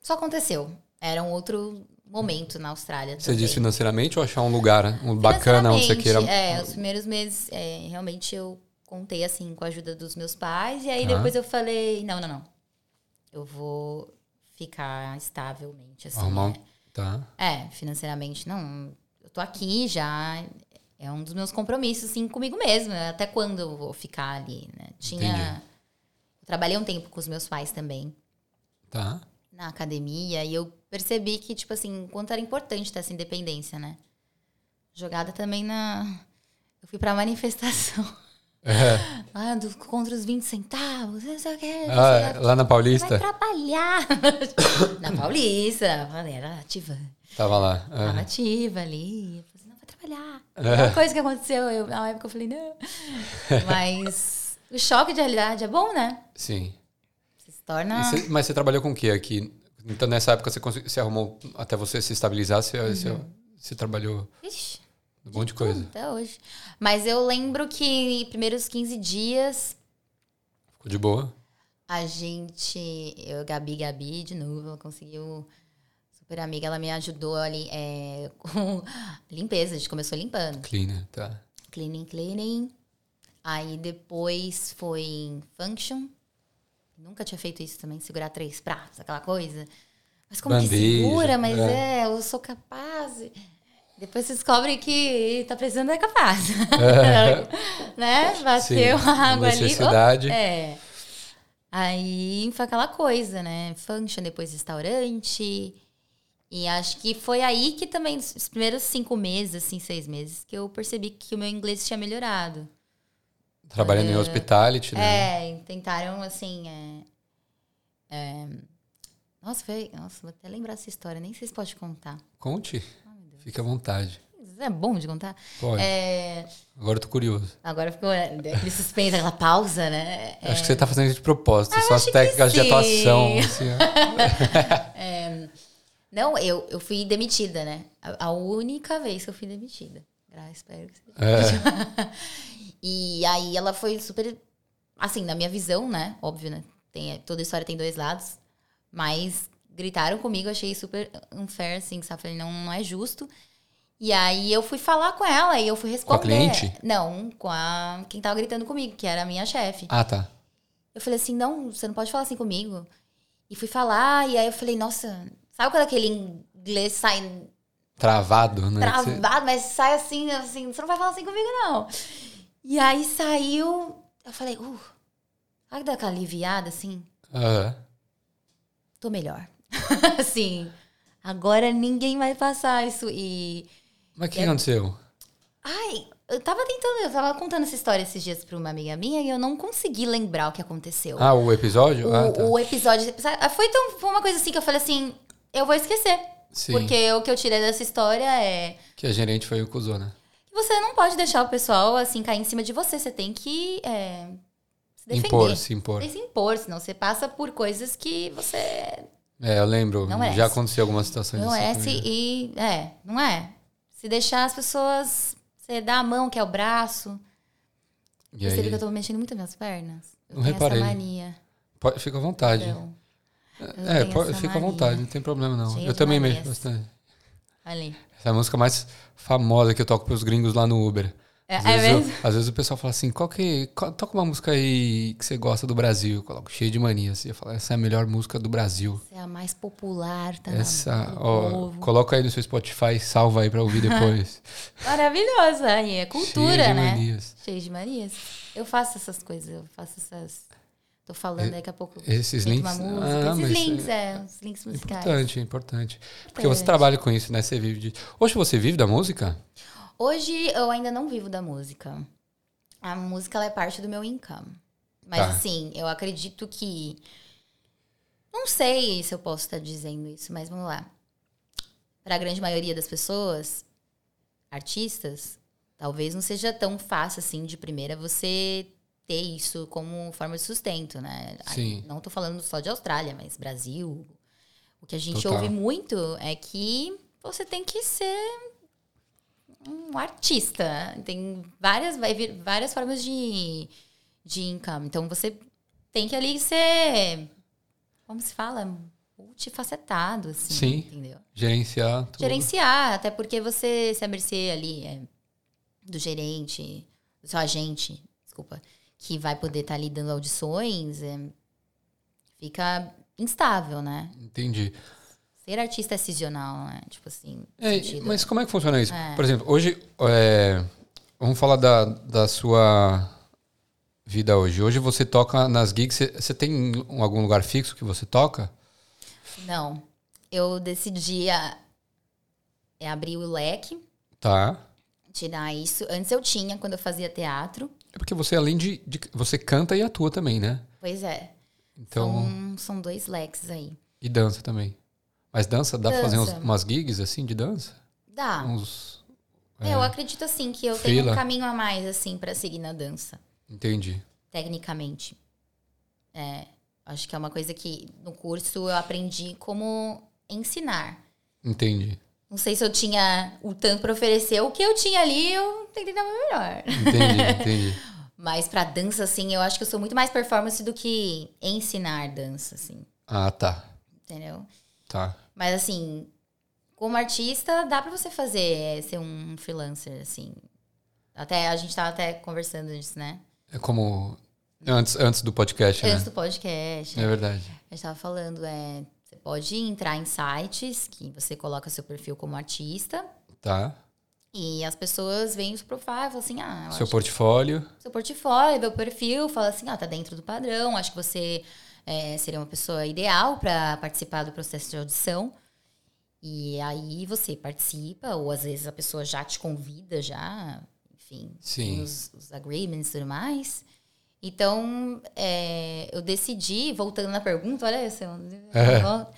Só aconteceu. Era um outro momento na Austrália. Você disse financeiramente ou achar um lugar um bacana onde você queira. É, os primeiros meses, é, realmente eu contei assim com a ajuda dos meus pais. E aí Tá. depois eu falei, não, não, não. Eu vou ficar estavelmente, assim. Arrumar um- é. Tá. É, financeiramente, não. Eu tô aqui já. É um dos meus compromissos, assim, comigo mesma. Até quando eu vou ficar ali, né? Tinha. Entendi. Eu trabalhei um tempo com os meus pais também, Tá. na academia, e eu percebi que, tipo assim, quanto era importante ter essa independência, né? Jogada também na. Eu fui pra manifestação. É. Ah, do, contra os 20 centavos, não sei o que. Ah, lá na Vai Paulista? trabalhar. na Paulista, era ativa. Tava lá. Tava é. ativa ali. Eu falei assim, não, vai trabalhar. É. Uma coisa que aconteceu, eu, na época eu falei, não. Mas o choque de realidade é bom, né? Sim. Você se torna. Você- mas você trabalhou com o que aqui? Então, nessa época, você, consegui- você arrumou, até você se estabilizar, você, você, você trabalhou Ixi, um monte de coisa. até hoje. Mas eu lembro que primeiros 15 dias Ficou de boa? a gente. Eu, Gabi, Gabi, de novo, ela conseguiu. Super amiga, ela me ajudou ali é, com limpeza. A gente começou limpando. Cleaner, tá. Cleaning, cleaning. Aí depois foi function. Nunca tinha feito isso também, segurar três pratos, aquela coisa. Mas como que Bandeja, segura? Mas é. é. eu sou capaz. Depois você descobre que tá precisando é capaz. né? Bateu Sim, a água ali. necessidade. op, É. Aí foi aquela coisa, né? Function, depois restaurante. E acho que foi aí que também, os primeiros cinco meses, assim, seis meses, que eu percebi que o meu inglês tinha melhorado. Trabalhando em hospitality, né? É, tentaram, assim. É, é, nossa, foi, nossa, vou até lembrar essa história, nem sei se pode contar. Conte. Fica à vontade. É bom de contar? Pode. É, Agora eu tô curioso. agora ficou é, aquele suspense, aquela pausa, né? É, Acho que você tá fazendo isso de propósito. Suas acho que técnicas de atuação. Assim, ó. Não, eu, eu fui demitida, né? A, a única vez que eu fui demitida. Ah, espero que seja. É. E aí ela foi super. Assim, na minha visão, né? Óbvio, né? Tem, toda história tem dois lados. Mas gritaram comigo, achei super unfair, assim, sabe? Falei, não, não é justo. E aí eu fui falar com ela e eu fui responder. cliente? Não, com a quem tava gritando comigo, que era a minha chefe. Ah, tá. Eu falei assim, não, você não pode falar assim comigo. E fui falar, e aí eu falei, nossa, sabe quando aquele inglês sai Travado, né? Travado, mas sai assim, assim, você não vai falar assim comigo, não. E aí saiu, eu falei, uh, sabe que dá aquela aliviada assim? Aham. Tô melhor. assim, agora ninguém vai passar isso. E. Mas o que É- aconteceu? Ai, eu tava tentando, eu tava contando essa história esses dias pra uma amiga minha e eu não consegui lembrar o que aconteceu. Ah, o episódio? o, ah, tá. o episódio. Foi, tão, foi uma coisa assim que eu falei assim, eu vou esquecer. Sim. Porque o que eu tirei dessa história é Que a gerente foi o cuzão, né? você não pode deixar o pessoal assim cair em cima de você. Você tem que é, se defender. Impor, se impor. Tem que se impor, senão você passa por coisas que você É, eu lembro. Não merece. já aconteceu algumas situações não assim é se e é, não é. Se deixar as pessoas, você dá a mão, que é o braço. E Percebi aí, que eu tô mexendo muito nas minhas pernas. Eu Não tenho reparei. essa mania. pode, fica à vontade. Então, eu é, pode, fica à vontade, não tem problema não. Cheia eu também mexo bastante. ali. Essa é a música mais famosa que eu toco pros gringos lá no Uber. É, Às, é vezes, eu- mesmo? às vezes o pessoal fala assim, qual que, qual- toca uma música aí que você gosta do Brasil. Eu coloco cheio de manias. E eu falo, essa é a melhor música do Brasil. Mais popular, tá? Essa, ó, coloca aí no seu Spotify, salva aí pra ouvir depois. Maravilhosa. aí É cultura, cheio de né? manias. Cheio de manias. Eu faço essas coisas, eu faço essas. Tô falando daqui a pouco. Esses links. Uma música. Ah, Esses links, é é, os links musicais. importante, importante. Porque você trabalha com isso, né? Você vive de. Hoje você vive da música? Hoje eu ainda não vivo da música. A música ela é parte do meu income. Mas Tá. assim, eu acredito que. Não sei se eu posso estar dizendo isso, mas vamos lá. Para a grande maioria das pessoas, artistas, talvez não seja tão fácil assim de primeira você ter isso como forma de sustento, né? Sim. Não tô falando só de Austrália, mas Brasil. O que a gente Total. ouve muito é que você tem que ser um artista. Tem várias, vai vir várias formas de, de income. Então você tem que ali ser, como se fala, multifacetado, assim, Sim. entendeu? Gerenciar tudo. Gerenciar, até porque você se a mercê ali é, do gerente, do seu agente, desculpa, que vai poder estar ali dando audições, é, fica instável, né? Entendi. Ser artista é sazonal, né? Tipo assim, É, sentido- mas como é que funciona isso? É. Por exemplo, hoje. é, vamos falar da, da sua vida hoje. Hoje você toca nas gigs. Você, você tem um- algum lugar fixo que você toca? Não. Eu decidi a- é abrir o leque, Tá. tirar isso. Antes eu tinha, quando eu fazia teatro. É porque você, além de, de- Você canta e atua também, né? Pois é. Então. São, são dois leques aí. E dança também. Mas dança, dá pra fazer uns- Dança. umas gigs assim de dança? Dá. Uns. Eu acredito assim que eu tenho um caminho a mais assim para seguir na dança, Entendi. tecnicamente. É, acho que é uma coisa que no curso eu aprendi como ensinar. Entendi. Não sei se eu tinha o tanto para oferecer, o que eu tinha ali eu tentei dar o meu melhor. Entendi, entendi. Mas pra dança assim, eu acho que eu sou muito mais performance do que ensinar dança assim, Ah, tá. entendeu? Tá. Mas assim, como artista, dá pra você fazer, é, ser um freelancer, assim. Até a gente tava até conversando disso, né? É como. Antes, antes do podcast, Antes né? do podcast. É verdade. A gente tava falando, é. Você pode entrar em sites que você coloca seu perfil como artista Tá. e as pessoas veem o seu profile e falam assim, ah, eu Seu portfólio. seu portfólio, meu perfil, fala assim, ah, tá dentro do padrão, acho que você é, seria uma pessoa ideal para participar do processo de audição. E aí você participa, ou às vezes a pessoa já te convida, já, enfim, os, os agreements e tudo mais. Então, é, eu decidi, voltando na pergunta, olha isso, É.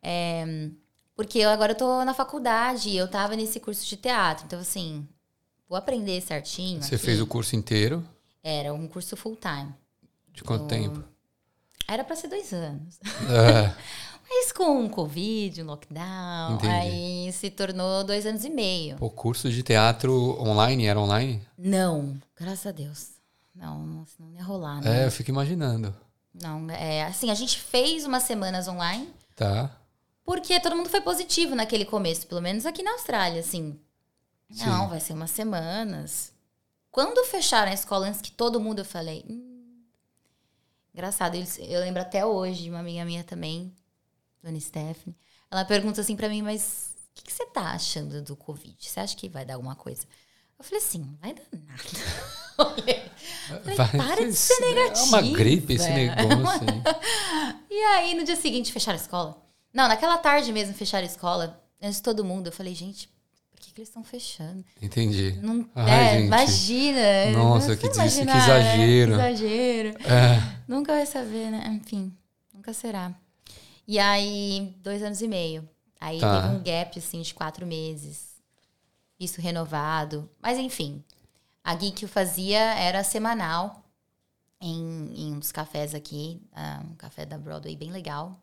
é, porque eu agora eu tô na faculdade e eu tava nesse curso de teatro, então assim, vou aprender certinho. Você aqui. fez o curso inteiro. Era um curso full time. De quanto Hum. tempo? Era para ser dois anos. É, Mas com o Covid, o lockdown, Entendi. aí se tornou dois anos e meio. o curso de teatro online era online? Não, graças a Deus. Não, não, senão não ia rolar, né? É, eu fico imaginando. Não, é assim, a gente fez umas semanas online, Tá. porque todo mundo foi positivo naquele começo, pelo menos aqui na Austrália, assim. Não, Sim. vai ser umas semanas. Quando fecharam a escola, antes que todo mundo, eu falei. Hum, engraçado, eu lembro até hoje, uma amiga minha também, Dona Stephanie, ela pergunta assim pra mim, mas o que, que você tá achando do Covid? Você acha que vai dar alguma coisa? Eu falei assim, não vai dar nada. Vai- para de ser É uma gripe esse negócio. E aí, no dia seguinte, fecharam a escola. Não, naquela tarde mesmo, fecharam a escola. Antes de todo mundo, eu falei, gente, por que, que eles estão fechando? Entendi. Não, Ai, é, imagina. Nossa, que des- imagina, que exagero. né? Que exagero. É, Nunca vai saber, né? Enfim, nunca será. E aí, dois anos e meio. Aí Tá. teve um gap, assim, de quatro meses. Isso renovado. Mas, enfim, a gig que eu fazia era semanal em, em um dos cafés aqui. ah, um café da Broadway bem legal.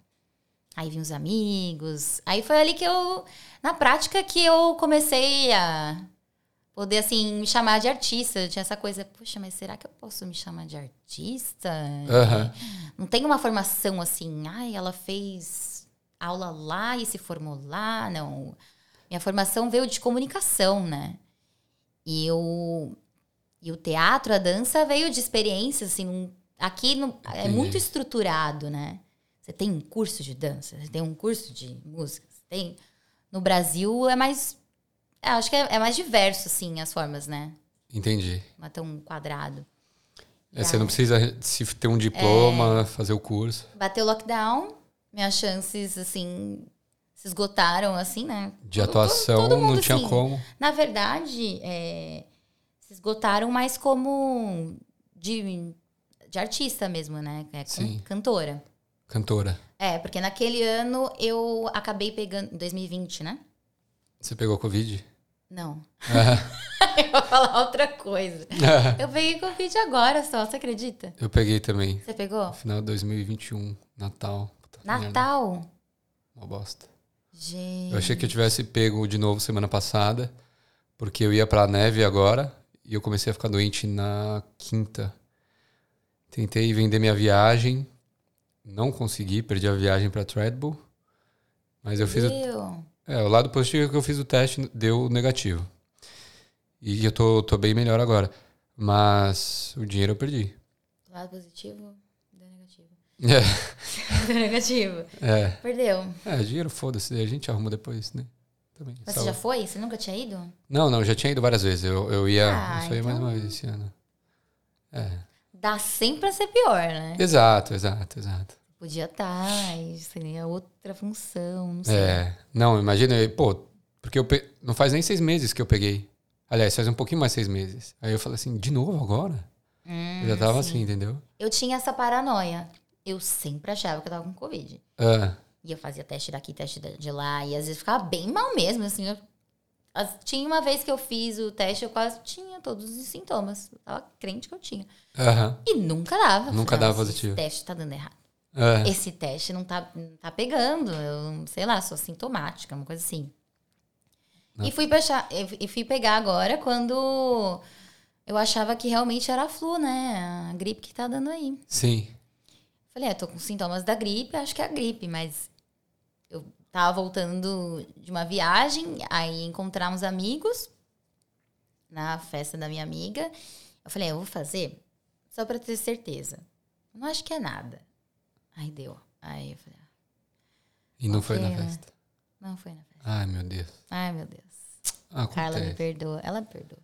Aí vi uns amigos. Aí foi ali que eu, na prática, que eu comecei a poder, assim, me chamar de artista. Eu tinha essa coisa, poxa, mas será que eu posso me chamar de artista? aham. Não tem uma formação assim, ai, ela fez aula lá e se formou lá. Não. Minha formação veio de comunicação, né? E eu. E o teatro, a dança veio de experiência, assim. um- aqui no- é muito estruturado, né? Você tem um curso de dança, você tem um curso de música, você tem. No Brasil é mais. É, acho que é, é mais diverso, assim, as formas, né? Entendi. Não é tão quadrado. É, você não precisa se ter um É. diploma, fazer o curso. Bateu o lockdown, minhas chances, assim, se esgotaram, assim, né? De Todo- atuação todo mundo, não tinha assim, como. Na verdade, é, se esgotaram mais como de, de artista mesmo, né? É, Sim. cantora. Cantora. É, porque naquele ano eu acabei pegando. Em 2020, né? Você pegou Covid? Não. Eu vou falar outra coisa. Eu peguei Covid agora só, você acredita? Eu peguei também. Você pegou? No final de 2021, Natal. Puta merda, Natal. Uma bosta. Gente. Eu achei que eu tivesse pego de novo semana passada, porque eu ia pra neve agora e eu comecei a ficar doente na quinta. Tentei vender minha viagem, não consegui, perdi a viagem pra Treadbull. Mas eu fiz o, Meu. É, o lado positivo é que eu fiz o teste deu negativo. E eu tô, tô bem melhor agora. Mas o dinheiro eu perdi. Lado positivo, deu negativo. É, Deu negativo. é, Perdeu. é dinheiro foda-se, a gente arruma depois, né? Também. Mas você já foi? Você nunca tinha ido? Não, não, já tinha ido várias vezes. Eu, eu ia. Ah, eu só ia mais então- uma vez esse ano. É. Dá sempre pra ser pior, né? Exato, exato, exato. Podia estar, seria outra função, não sei. É. Não, imagina, pô, porque eu pe... não faz nem seis meses que eu peguei. Aliás, faz um pouquinho mais seis meses. Aí eu falei assim, de novo agora? eu já tava assim, entendeu? Eu tinha essa paranoia. Eu sempre achava que eu tava com Covid. Ah, E eu fazia teste daqui, teste de lá. E às vezes ficava bem mal mesmo, assim. eu- tinha uma vez que eu fiz o teste, eu quase tinha todos os sintomas. Eu tava crente que eu tinha. aham. E nunca dava. Nunca falei, dava "Nossa, positivo." Esse teste tá dando errado. É. esse teste não tá, não tá pegando. Eu, sei lá, sou sintomática, uma coisa assim. Não. E fui, pechar, e fui pegar agora quando eu achava que realmente era a flu, né? A gripe que tá dando aí. Sim. Falei, é, tô com sintomas da gripe, acho que é a gripe, mas eu tava voltando de uma viagem, aí encontramos amigos na festa da minha amiga. Eu falei, eu vou fazer só pra ter certeza. Não acho que é nada. Aí deu. Aí eu falei, ah, E não foi na né? festa. não foi na festa. Ai, meu Deus. Ai, meu Deus. Acontece. Carla me perdoa. Ela me perdoa.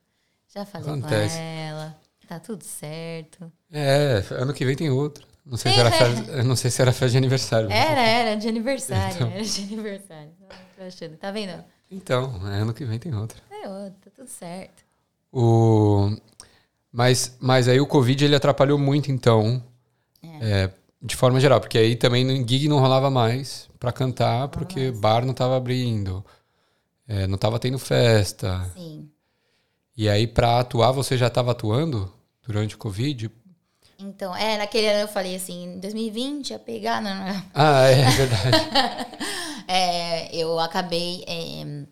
Já falei Acontece. com ela. Tá tudo certo. É, ano que vem tem outro. Não sei, Tem, se era né? festa, não sei se era festa de aniversário. Era, era de aniversário. Então. Era de aniversário. Tô achando. Tá vendo? Então, ano que vem tem outro. É outro, tá tudo certo. O... Mas, mas aí o Covid ele atrapalhou muito, então, é, de forma geral, porque aí também gig não rolava mais pra cantar, porque bar não tava abrindo, é, não tava tendo festa. Sim. E aí pra atuar, você já tava atuando durante o Covid? Então, é, naquele ano eu falei assim, em 2020 ia pegar, não, não. Ah, é verdade. É, eu acabei. é,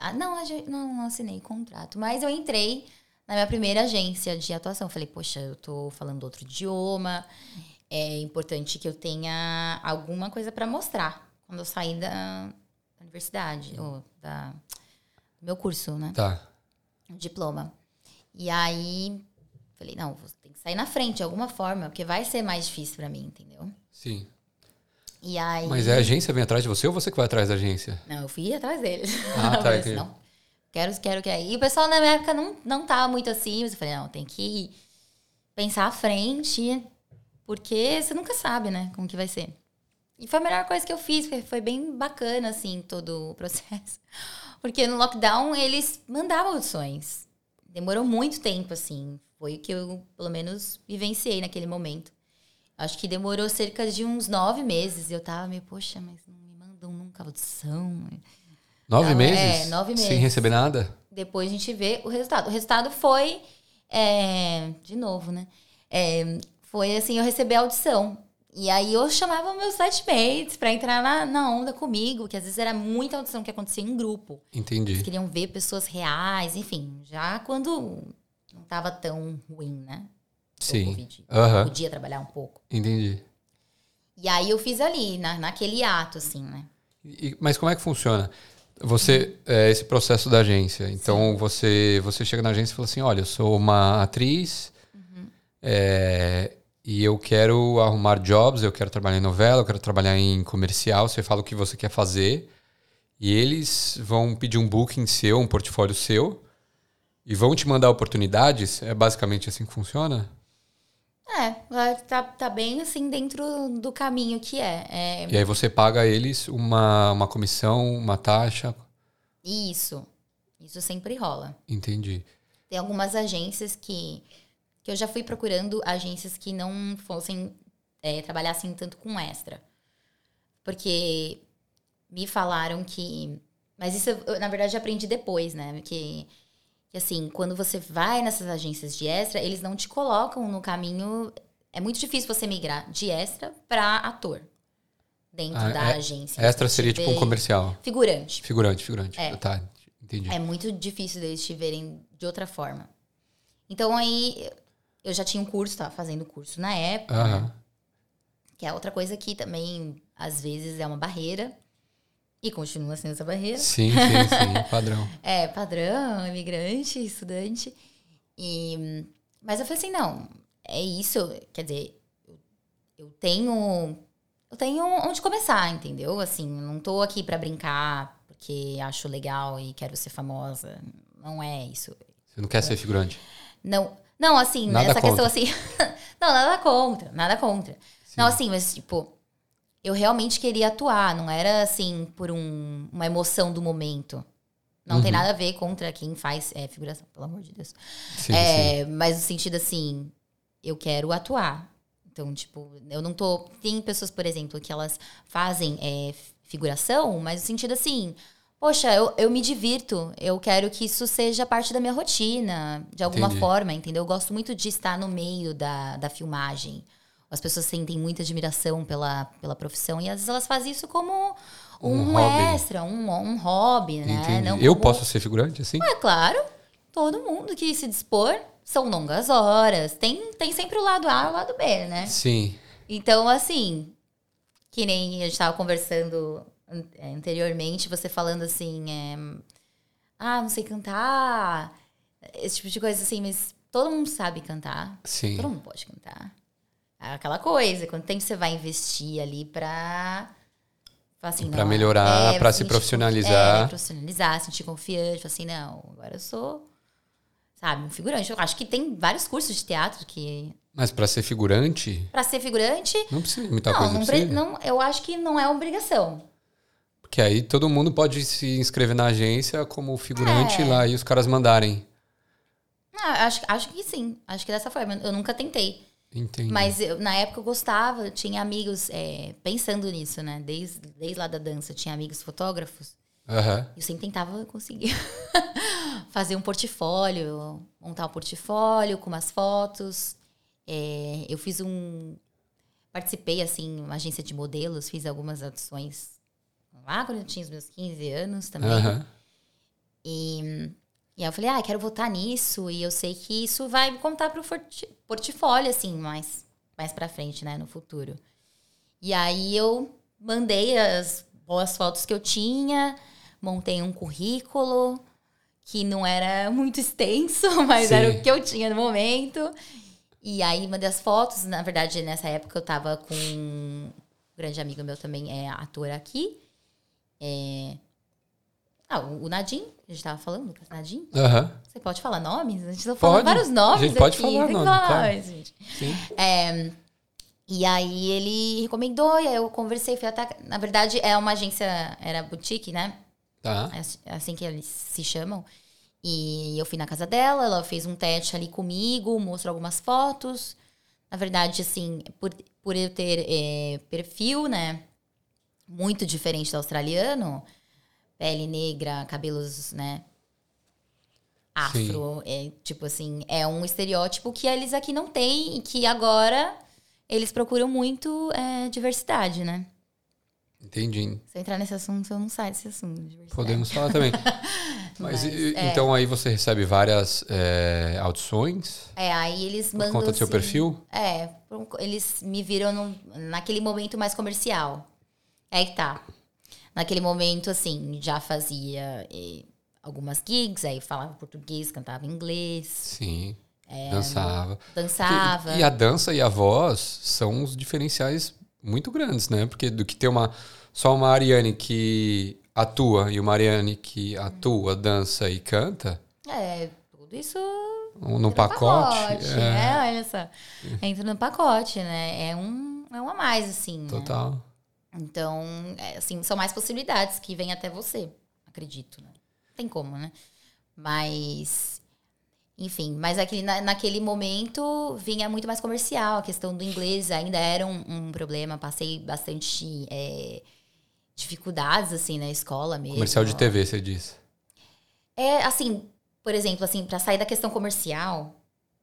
ah, não, não, não assinei contrato, mas eu entrei na minha primeira agência de atuação. Falei, poxa, eu tô falando outro idioma, é importante que eu tenha alguma coisa para mostrar quando eu sair da, da universidade, ou da, meu curso, né? Tá. Diploma. E aí, falei, não, vou- tem que sair na frente de alguma forma, porque vai ser mais difícil pra mim, entendeu? Sim. E aí. Mas é a agência vem atrás de você ou você que vai atrás da agência? Não, eu fui atrás deles. Ah, tá, entendi. não, quero, quero, quero. E o pessoal na minha época não, não tava muito assim, mas eu falei, não, tem que pensar à frente, porque você nunca sabe, né, como que vai ser. E foi a melhor coisa que eu fiz, foi bem bacana, assim, todo o processo. Porque no lockdown eles mandavam audições. Demorou muito tempo, assim. Foi o que eu, pelo menos, vivenciei naquele momento. Acho que demorou cerca de uns nove meses. E eu tava meio, poxa, mas não me mandam nunca audição. Nove Não, meses? é, nove Sem meses. receber nada? Depois a gente vê o resultado. O resultado foi. é, de novo, né? É, foi assim, eu recebi a audição. E aí eu chamava meus setmates pra entrar na, na onda comigo, que às vezes era muita audição que acontecia em grupo. Eles Entendi. queriam ver pessoas reais, enfim, já quando não tava tão ruim, né? O Sim. Covid. Aham. Podia trabalhar um pouco. Entendi. E aí eu fiz ali, na, naquele ato, assim, né? E- mas como é que funciona? Você, é, esse processo da agência. Então, você, você chega na agência e fala assim: olha, eu sou uma atriz é, e eu quero arrumar jobs, eu quero trabalhar em novela, eu quero trabalhar em comercial. Você fala o que você quer fazer e eles vão pedir um booking seu, um portfólio seu e vão te mandar oportunidades. É basicamente assim que funciona? É, tá, tá bem assim dentro do caminho que é. é E aí você paga a eles uma, uma comissão, uma taxa. Isso. Isso sempre rola. Entendi. Tem algumas agências que, que eu já fui procurando agências que não fossem é, trabalhassem tanto com extra. Porque me falaram que. Mas isso eu, na verdade, aprendi depois, né? Que, que assim, quando você vai nessas agências de extra, eles não te colocam no caminho. É muito difícil você migrar de extra para ator dentro Ah, da é- agência. Extra seria tipo um comercial. Figurante. Figurante, figurante. É. Tá, entendi. É muito difícil deles te verem de outra forma. Então aí eu já tinha um curso, tava fazendo curso na época, né? Que é outra coisa que também às vezes é uma barreira e continua sendo essa barreira. Sim, sim, sim. Padrão. É padrão, imigrante, estudante. E mas eu falei assim, não, é isso, quer dizer, eu, eu tenho eu tenho onde começar, entendeu? Assim, eu não tô aqui pra brincar porque acho legal e quero ser famosa. Não é isso. Você não quer ser figurante? Não, não, assim, Nada essa contra. questão assim. não, nada contra, nada contra. Não, assim, mas tipo, eu realmente queria atuar, não era assim por um- uma emoção do momento. Não tem Uhum. nada a ver contra quem faz é, figuração, pelo amor de Deus. Sim, sim. É, mas no sentido assim, eu quero atuar. Então, tipo, eu não tô. Tem pessoas, por exemplo, que elas fazem é, figuração, mas no sentido assim, poxa, eu, eu me divirto, eu quero que isso seja parte da minha rotina, de alguma Entendi. forma, entendeu? Eu gosto muito de estar no meio da, da filmagem. As pessoas sentem muita admiração pela, pela profissão e às vezes elas fazem isso como um, Um extra, um, um hobby, né? Eu posso ser figurante assim? é claro, todo mundo que se dispor são longas horas. Tem, tem sempre o lado A e o lado B, né? Sim. Então, assim, que nem a gente estava conversando an- é, anteriormente, você falando assim, é, ah, não sei cantar, esse tipo de coisa assim, mas todo mundo sabe cantar, Sim. todo mundo pode cantar. É aquela coisa, quanto tempo você vai investir ali pra. falar Assim, não, melhorar, pra sentir se profissionalizar. É, profissionalizar, sentir confiante. Assim, não, agora eu sou, sabe, um figurante. Eu acho que tem vários cursos de teatro que. Mas pra ser figurante, Pra ser figurante, não precisa de muita não, coisa. não, pre- precisa. não, eu acho que não é obrigação. Porque aí todo mundo pode se inscrever na agência como figurante É. lá e os caras mandarem. Ah, acho, acho que sim. Acho que dessa forma. Eu nunca tentei. Entendi. Mas eu, na época eu gostava, eu tinha amigos é, pensando nisso, né? Desde, desde lá da dança, eu tinha amigos fotógrafos. Aham. Eu sempre tentava conseguir fazer um portfólio, montar um portfólio com umas fotos. É, eu fiz um. Participei, assim, uma agência de modelos, fiz algumas audições lá quando eu tinha os meus 15 anos também. Aham. E, e aí eu falei, ah, quero votar nisso. E eu sei que isso vai contar pro portfólio, assim, mais, mais pra frente, né, no futuro. E aí eu mandei as boas fotos que eu tinha, montei um currículo. que não era muito extenso, mas Sim. era o que eu tinha no momento. E aí mandei as fotos. Na verdade, nessa época eu tava com um grande amigo meu também, é ator aqui. É... Ah, o Nadim, a gente tava falando, Lucas Nadim. Você pode falar nomes? A gente tá falando Pode. vários nomes A gente pode aqui. falar Tem que nome, falar claro. nomes, gente. Sim. É, e aí ele recomendou, e aí eu conversei, fui até. Na verdade, é uma agência, era boutique, né? Tá. É ass- é assim que eles se chamam. E eu fui na casa dela, ela fez um teste ali comigo, mostrou algumas fotos. Na verdade, assim, por, por eu ter é, perfil, né? Muito diferente do australiano, pele negra, cabelos, né? Afro, é, tipo assim, é um estereótipo que eles aqui não têm e que agora eles procuram muito é, diversidade, né? Entendi. Se eu entrar nesse assunto, eu não saio desse assunto. Podemos falar também. Mas, Mas, e- é. então aí você recebe várias é, audições É, aí eles por mandam. conta do seu assim- perfil? É, por eles me viram num- naquele momento mais comercial. É que tá. Naquele momento, assim, já fazia eh, algumas gigs, aí falava português, cantava inglês, Sim. É, dançava. dançava. E a dança e a voz são os diferenciais muito grandes, né? Porque do que ter uma só uma Ariane que atua e uma Ariane que atua, dança e canta, É, tudo isso no pacote. é. é, olha só. Entra no pacote, né? É um, é um a mais, assim. né? Então, é, assim, são mais possibilidades que vêm até você, acredito, né? Tem como, né? Mas, enfim, mas aquele, na- naquele momento vinha muito mais comercial, a questão do inglês ainda era um, um problema, passei bastante é, dificuldades, assim, na escola mesmo. Comercial de TV, você diz. É, assim, por exemplo, assim, para sair da questão comercial,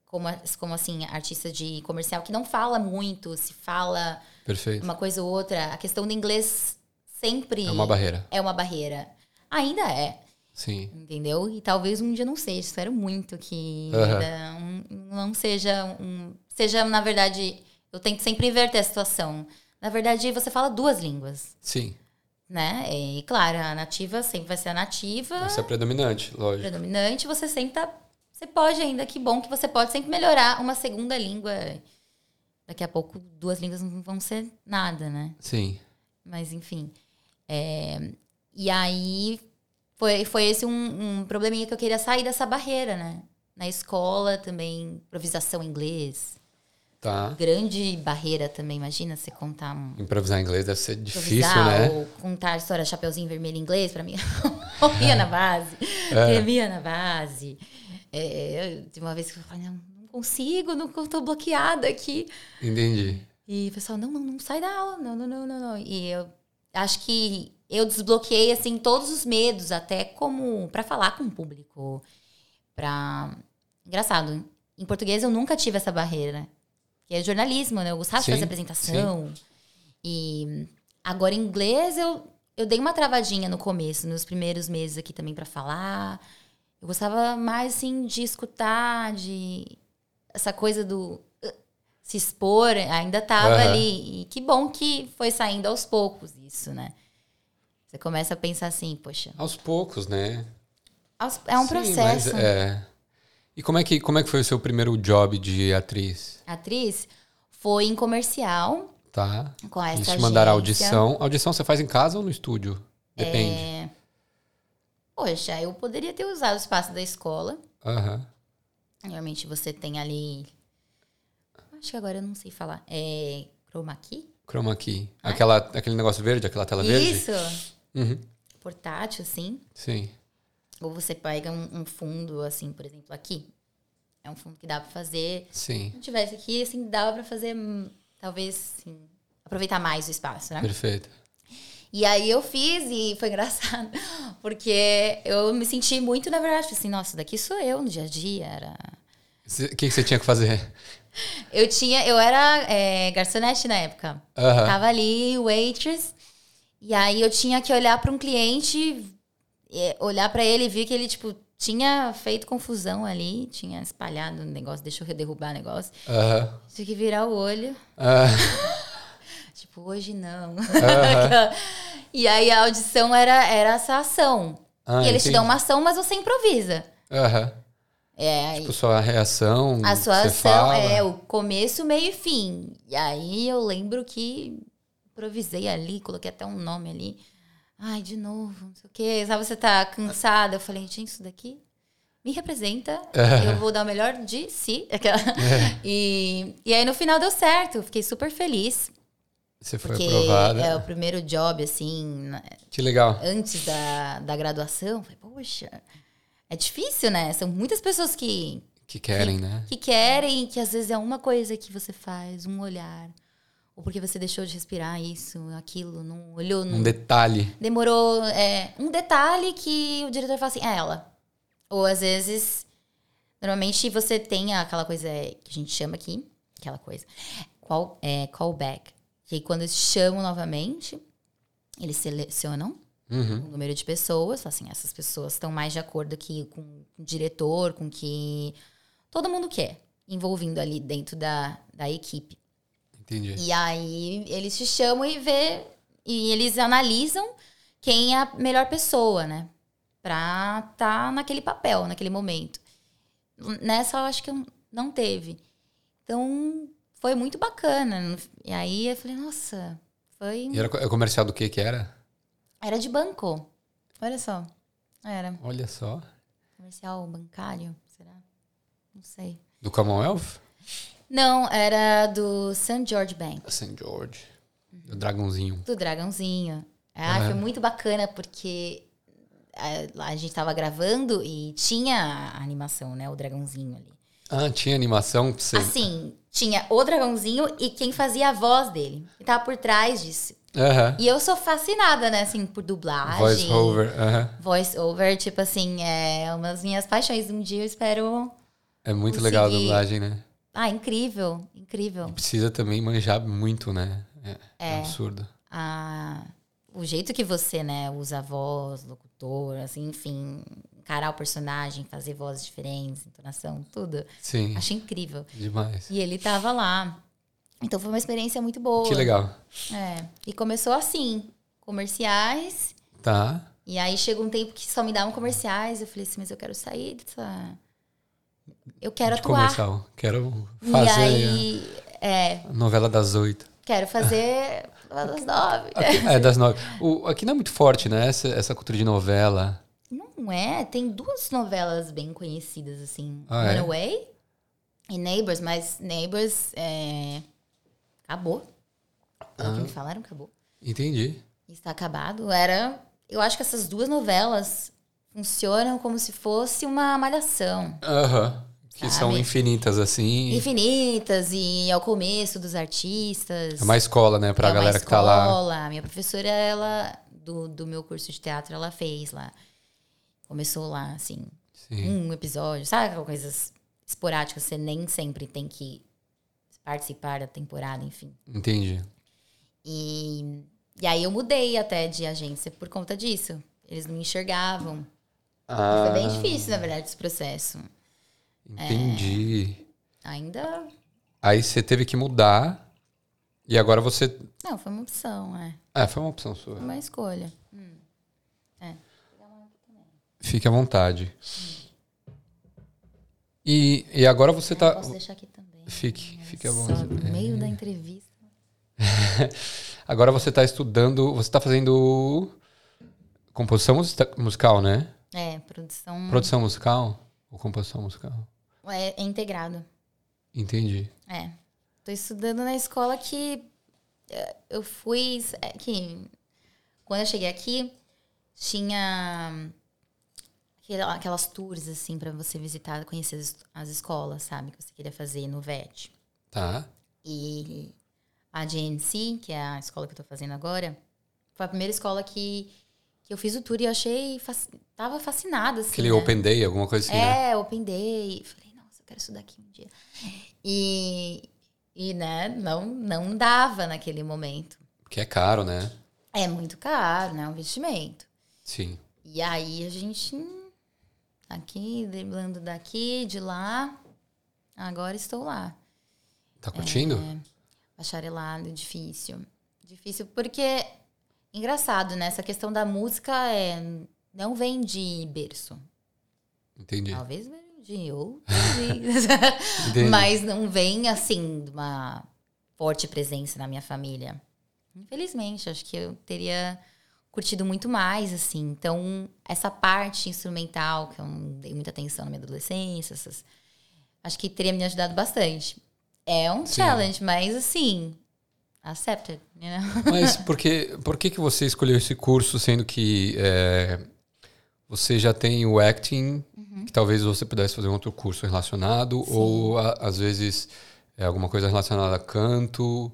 como, como assim, artista de comercial que não fala muito, se fala Perfeito. uma coisa ou outra, a questão do inglês sempre É uma barreira. é uma barreira. Ainda é, Sim. entendeu? E talvez um dia não seja. Espero muito que Aham. ainda um- não seja um. Seja, na verdade, eu tento sempre inverter a situação. Na verdade, você fala duas línguas, Sim. né? E claro, a nativa sempre vai ser a nativa. Essa é predominante, lógico. predominante, você sempre tá, Você pode ainda, que bom que você pode sempre melhorar uma segunda língua. Daqui a pouco, duas línguas não vão ser nada, né? Sim. Mas, enfim. É, e aí, foi, foi esse um, um probleminha que eu queria sair dessa barreira, né? Na escola também, improvisação em inglês. Tá. Grande barreira também, imagina você contar um. Improvisar em inglês deve ser difícil, né? Ou contar a história Chapeuzinho Vermelho em inglês, pra mim, morria na base. É. Tremia na base. É, eu- de uma vez que eu falei, não consigo, não tô bloqueada aqui. Entendi. E o pessoal, não, não, não sai da aula, não, não, não, não, não. E eu acho que eu desbloqueei, assim, todos os medos, até como para falar com o público. Pra... Engraçado, em português eu nunca tive essa barreira. Que é jornalismo, né? Eu gostava Sim, de fazer apresentação. E agora em inglês eu, eu dei uma travadinha no começo, nos primeiros meses aqui também para falar. Eu gostava mais, assim, de escutar, de... Essa coisa do uh, se expor, ainda tava Aham. ali. E que bom que foi saindo aos poucos isso, né? Você começa a pensar assim, poxa, Aos poucos, né? aos- é um Sim, processo. mas é. E como é, que, como é que foi o seu primeiro job de atriz? Atriz foi em comercial Tá. com essa Eles te mandaram audição. Audição você faz em casa ou no estúdio? Depende. É... Poxa, eu poderia ter usado o espaço da escola. Aham. Normalmente você tem ali. Acho que agora eu não sei falar. É. Chroma key? Chroma key. Aquela, aquele negócio verde, aquela tela verde? Isso! Uhum. Portátil, assim. Sim. Ou você pega um, um fundo, assim, por exemplo, aqui. É um fundo que dá pra fazer. Sim. Se não tivesse aqui, assim, dava pra fazer, hum, talvez, assim, aproveitar mais o espaço, né? Perfeito. E aí eu fiz e foi engraçado, porque eu me senti muito, na verdade, assim, nossa, daqui sou eu no dia a dia. Era... O que, que você tinha que fazer? Eu tinha, eu era é, garçonete na época. Aham. Tava ali, waitress, e aí eu tinha que olhar para um cliente, é, olhar para ele e ver que ele, tipo, tinha feito confusão ali, tinha espalhado um negócio, deixa eu derrubar o negócio. Aham. Tinha que virar o olho. Ah, Tipo, hoje não. e aí a audição era, era essa ação. Ah, e eles te entendi. dão uma ação, mas você improvisa. Aham. É, Tipo, sua reação. a sua ação fala. é o começo, meio e fim. E aí eu lembro que improvisei ali, coloquei até um nome ali. Ai, de novo, não sei o quê. Sabe, você tá cansada. Eu falei, gente, isso daqui me representa. Eu vou dar o melhor de si. Aquela- E, e aí no final deu certo. Fiquei super feliz. Você foi Porque aprovada. é o primeiro job, assim, Que legal. antes da, da graduação. Falei, poxa, é difícil, né? São muitas pessoas que, Que querem, né? que querem, que às vezes é uma coisa que você faz, um olhar. Ou porque você deixou de respirar isso, aquilo, não olhou, não Um detalhe. demorou é, um detalhe que o diretor fala assim, é ela. Ou às vezes, normalmente você tem aquela coisa que a gente chama aqui, aquela coisa, call, é, callback. Que aí quando eles chamam novamente, eles selecionam Uhum. um número de pessoas, assim, essas pessoas estão mais de acordo aqui com o diretor, com o que todo mundo quer, envolvindo ali dentro da, da equipe. Entendi. E aí eles te chamam e vê e eles analisam quem é a melhor pessoa, né? Pra tá naquele papel, naquele momento. Nessa eu acho que não teve. Então foi muito bacana. E aí eu falei, nossa, foi. E era é comercial do que que era? Era de banco. Olha só. Era. Olha só. Comercial bancário, será? Não sei. Do Commonwealth? Não, era do St. George Bank. St. George. O dragãozinho. do dragãozinho. Ah, foi muito bacana porque a, lá a gente tava gravando e tinha a animação, né? O dragãozinho ali. Ah, tinha animação pra você. Assim, tinha o dragãozinho e quem fazia a voz dele. E tava por trás disso. Aham. E eu sou fascinada, né? Assim, por dublagem. Voice over. Aham. Voice over, tipo assim, é uma das minhas paixões. Um dia eu espero. É muito legal a dublagem, né? Ah, incrível, incrível. Precisa também manjar muito, né? É, é absurdo. a, o jeito que você, né, usa a voz, locutor, assim, enfim, encarar o personagem, fazer vozes diferentes, entonação, tudo. Sim, Achei incrível. demais. E ele tava lá. Então foi uma experiência muito boa. Que legal. É. E começou assim, comerciais. Tá. E aí chegou um tempo que só me davam comerciais. Eu falei assim, mas eu quero sair dessa. Eu quero De atuar. comercial. Quero fazer aí. É, a novela das oito. quero fazer das nove. Aqui, é, das nove. O, aqui não é muito forte, né? Essa, essa cultura de novela. Não é, tem duas novelas bem conhecidas, assim. Ah, é? Runaway e Neighbors, mas Neighbors é... acabou. Ah. que me falaram, acabou. Entendi. Está acabado. Era. Eu acho que essas duas novelas funcionam como se fosse uma malhação. Aham. Que são infinitas, assim. Infinitas e ao começo dos artistas. É uma escola, né? Pra É galera que tá lá. escola. A minha professora, ela, do, do meu curso de teatro, ela fez lá. Começou lá, assim, Sim. um episódio, sabe? Coisas esporádicas, você nem sempre tem que participar da temporada, enfim. Entendi. E, e aí eu mudei até de agência por conta disso. Eles não me enxergavam. Ah, Foi bem difícil, na verdade, esse processo. Entendi. Ainda. Aí você teve que mudar. E agora você. Não, foi uma opção, é. Ah, foi uma opção sua. Uma escolha. Fique à vontade. E, e agora você tá. Posso deixar aqui também. Fique, fique à vontade. no meio da entrevista. Agora você tá estudando. Você tá fazendo composição musica- musical, né? É, produção. Produção musical? Ou composição musical? É, é integrado. Entendi. É. Tô estudando na escola que eh, eu fui. é que quando eu cheguei aqui, tinha aquelas tours, assim, pra você visitar, conhecer as, as escolas, sabe? Que você queria fazer no VET. Tá. E a GNC, que é a escola que eu tô fazendo agora, foi a primeira escola que, que eu fiz o tour e eu achei. Fac... Tava fascinada, assim. Aquele né? Open Day, alguma coisa assim, né? É, Open Day. Falei, nossa, eu quero estudar aqui um dia. E, e né, não, não dava naquele momento. Porque é caro, né? É muito caro, né? Um investimento. Sim. E aí a gente aqui, driblando daqui, de lá. Agora estou lá. Tá curtindo? É, bacharelado, difícil. Difícil porque, engraçado, né? Essa questão da música é, não vem de berço. Entendi. Talvez venha de outros, mas não vem assim de uma forte presença na minha família. Infelizmente, acho que eu teria curtido muito mais, assim. Então, essa parte instrumental, que eu não dei muita atenção na minha adolescência, essas, acho que teria me ajudado bastante. É um Sim. challenge, mas assim, accepted, you know? Mas por que, por que, que você escolheu esse curso, sendo que é, você já tem o acting, uhum. que talvez você pudesse fazer um outro curso relacionado, Sim. ou a, às vezes é alguma coisa relacionada a canto,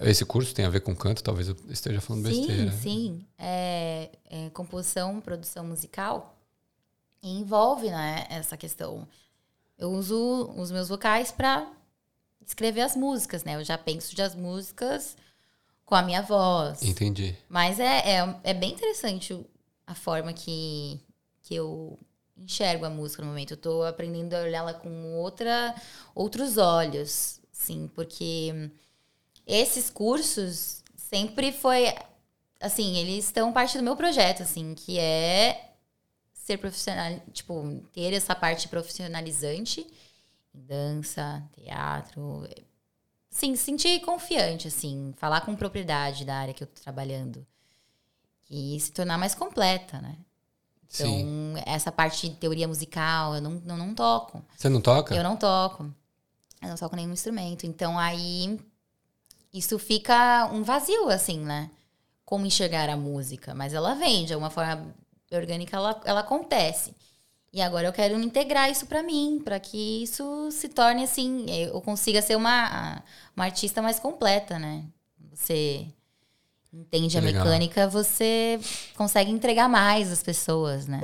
esse curso tem a ver com canto, talvez eu esteja falando sim, besteira. Sim, sim. É, é, composição, produção musical envolve né, essa questão. Eu uso os meus vocais para escrever as músicas, né? Eu já penso das músicas com a minha voz. Entendi. Mas é, é, é bem interessante a forma que, que eu enxergo a música no momento. Eu tô aprendendo a olhá-la com outra, outros olhos, sim, porque esses cursos sempre foi assim, eles estão parte do meu projeto, assim, que é ser profissional, tipo, ter essa parte profissionalizante em dança, teatro, sim, sentir confiante, assim, falar com propriedade da área que eu tô trabalhando e se tornar mais completa, né? Então, Sim. essa parte de teoria musical, eu não, eu não toco. Você não toca? Eu não toco. Eu não toco nenhum instrumento. Então, aí isso fica um vazio, assim, né? Como enxergar a música. Mas ela vem, de alguma forma orgânica, ela, ela acontece. E agora eu quero integrar isso para mim, para que isso se torne assim, eu consiga ser uma, uma artista mais completa, né? Você entende a mecânica, você consegue entregar mais às pessoas, né?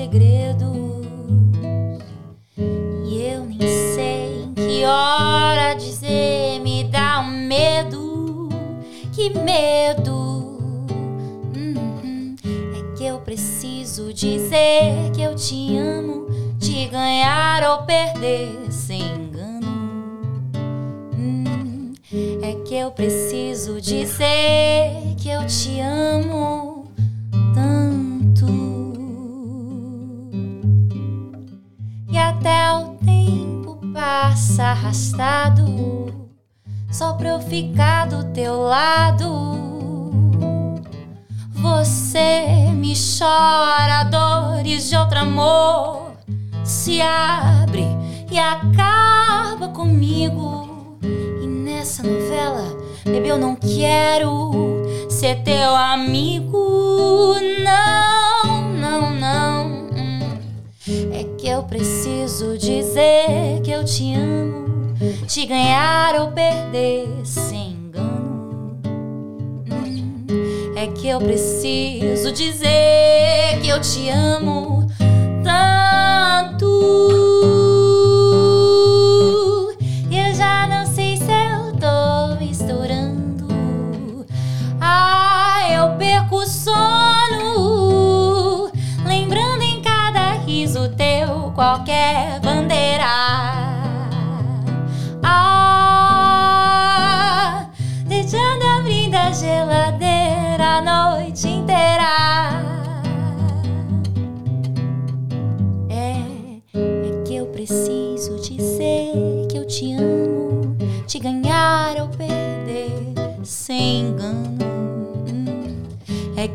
Segredos. E eu nem sei em que hora dizer, me dá um medo, que medo. Uhum. É que eu preciso dizer que eu te amo, te ganhar ou perder sem engano. Uhum. É que eu preciso dizer que eu te amo até o tempo passa arrastado, só pra eu ficar do teu lado. Você me chora dores de outro amor, se abre e acaba comigo. E nessa novela, bebê, eu não quero ser teu amigo, não, não, não. É eu preciso dizer que eu te amo, te ganhar ou perder sem engano. Hum, é que eu preciso dizer que eu te amo